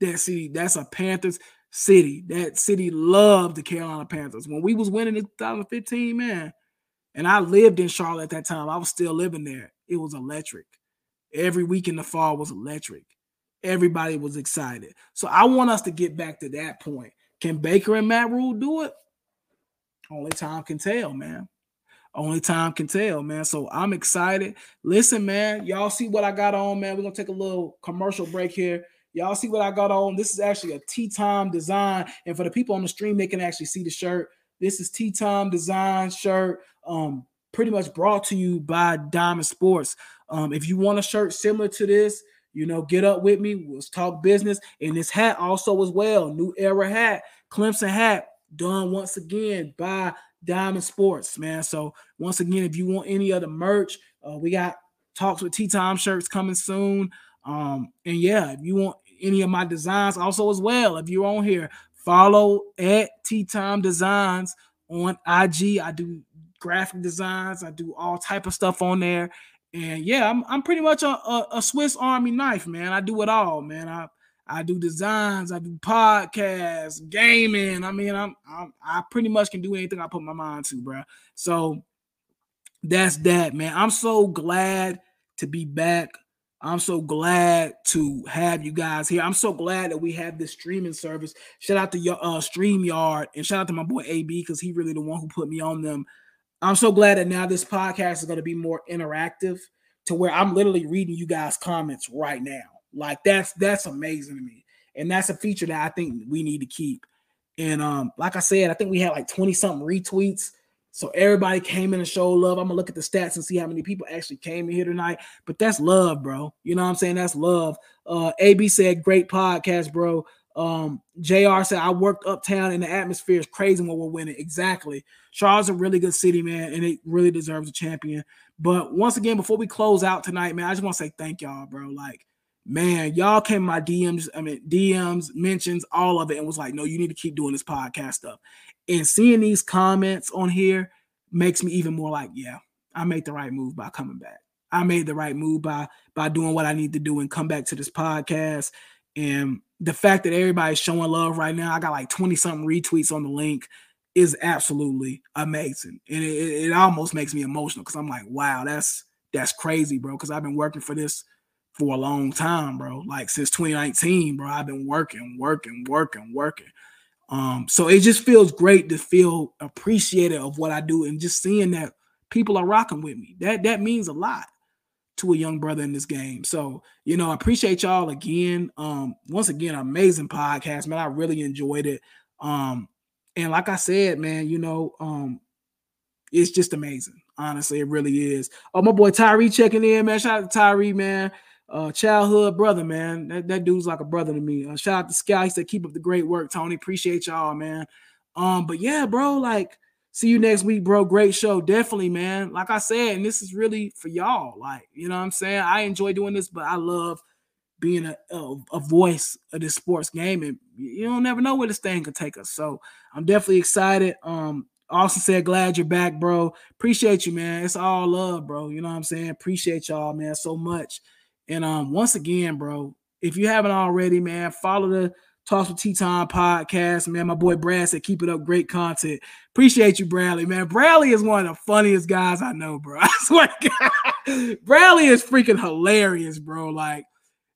That city, that's a Panthers city. That city loved the Carolina Panthers. When we was winning in 2015, man, and I lived in Charlotte at that time. I was still living there. It was electric. Every week in the fall was electric. Everybody was excited. So I want us to get back to that point. Can Baker and Matt Rhule do it? Only time can tell, man. Only time can tell, man. So I'm excited. Listen, man, y'all see what I got on, man. We're gonna take a little commercial break here. Y'all see what I got on. This is actually a tea time design. And for the people on the stream, they can actually see the shirt. This is tea time design shirt. Um, pretty much brought to you by Diamond Sports. Um, if you want a shirt similar to this, you know, get up with me. Let's talk business. And this hat also as well, new era hat, Clemson hat, done once again by Diamond Sports, man. So once again, if you want any other merch, uh, we got talks with Tea Time shirts coming soon. Um, and yeah, if you want any of my designs also as well. If you're on here, follow at Tea Time Designs on IG. I do graphic designs, I do all type of stuff on there. And yeah, I'm, I'm pretty much a, a, a Swiss Army knife, man. I do it all, man. I I do designs, I do podcasts, gaming. I mean, I'm, I'm I pretty much can do anything I put my mind to, bro. So that's that, man. I'm so glad to be back I'm so glad to have you guys here. I'm so glad that we have this streaming service. Shout out to your uh, StreamYard and shout out to my boy AB because he really the one who put me on them. I'm so glad that now this podcast is going to be more interactive to where I'm literally reading you guys' comments right now. Like that's that's amazing to me. And that's a feature that I think we need to keep. And um, like I said, I think we had like 20 something retweets So everybody came in and showed love. I'm gonna look at the stats and see how many people actually came in here tonight. But that's love, bro. You know what I'm saying? That's love. Uh AB said, great podcast, bro. Um, JR said, I worked uptown and the atmosphere is crazy when we're winning. Exactly. Charles a really good city, man, and it really deserves a champion. But once again, before we close out tonight, man, I just want to say thank y'all, bro. Like, man, y'all came my DMs, I mean, DMs, mentions, all of it, and was like, no, you need to keep doing this podcast stuff. And seeing these comments on here makes me even more like, yeah, I made the right move by coming back. I made the right move by by doing what I need to do and come back to this podcast. And the fact that everybody's showing love right now, I got like 20 something retweets on the link is absolutely amazing. And it, it almost makes me emotional because I'm like, wow, that's that's crazy, bro. Because I've been working for this for a long time, bro. Like since 2019, bro. I've been working, working, working, working. Um, so it just feels great to feel appreciated of what I do and just seeing that people are rocking with me. That that means a lot to a young brother in this game. So, you know, I appreciate y'all again. Um, once again, amazing podcast, man. I really enjoyed it. Um, and like I said, man, you know, um, it's just amazing. Honestly, it really is. Oh, my boy Tyree checking in, man. Shout out to Tyree, man. Uh, childhood brother, man. That, that dude's like a brother to me. Uh, shout out to Sky. He said, keep up the great work, Tony. Appreciate y'all, man. Um, but yeah, bro, like see you next week, bro. Great show. Definitely, man. Like I said, and this is really for y'all. Like, you know what I'm saying? I enjoy doing this, but I love being a, a, a, voice of this sports game. And you don't never know where this thing could take us. So I'm definitely excited. Um, Austin said, glad you're back, bro. Appreciate you, man. It's all love, bro. You know what I'm saying? Appreciate y'all, man, so much. And um, once again, bro, if you haven't already, man, follow the Talks with T-Time podcast, man. My boy Brad said, keep it up. Great content. Appreciate you, Bradley, man. Bradley is one of the funniest guys I know, bro. I swear God. Bradley is freaking hilarious, bro. Like,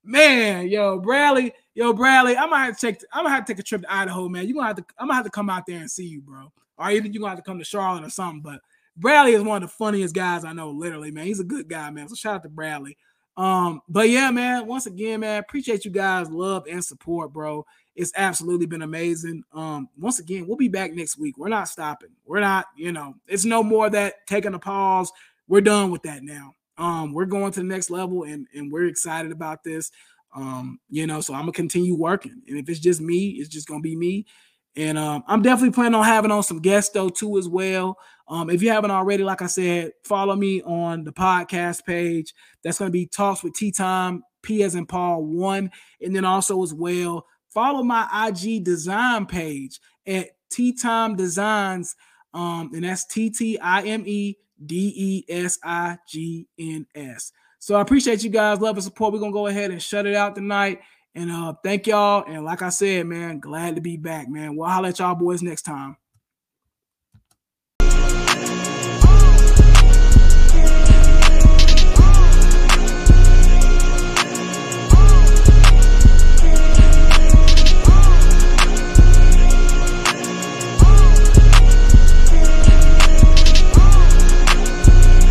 man, yo, Bradley, yo, Bradley, I'm gonna have to check. I'm gonna have to take a trip to Idaho, man. You're gonna have to, I'm gonna have to come out there and see you, bro. Or even you're gonna have to come to Charlotte or something. But Bradley is one of the funniest guys I know, literally, man. He's a good guy, man. So shout out to Bradley. Um, but yeah, man, once again, man, appreciate you guys' love and support, bro. It's absolutely been amazing. Um, once again, we'll be back next week. We're not stopping. We're not, you know, it's no more that taking a pause. We're done with that now. Um, we're going to the next level and, and we're excited about this. Um, you know, so I'm gonna continue working. And if it's just me, it's just gonna be me. And um, I'm definitely planning on having on some guests though too as well. Um, if you haven't already, like I said, follow me on the podcast page. That's gonna be Talks with T Time, P as in Paul one, and then also as well follow my IG design page at T Time Designs, um, and that's T T I M E D E S I G N S. So I appreciate you guys' love and support. We're gonna go ahead and shut it out tonight. And uh thank y'all. And like I said, man, glad to be back, man. Well, I'll let y'all boys next time.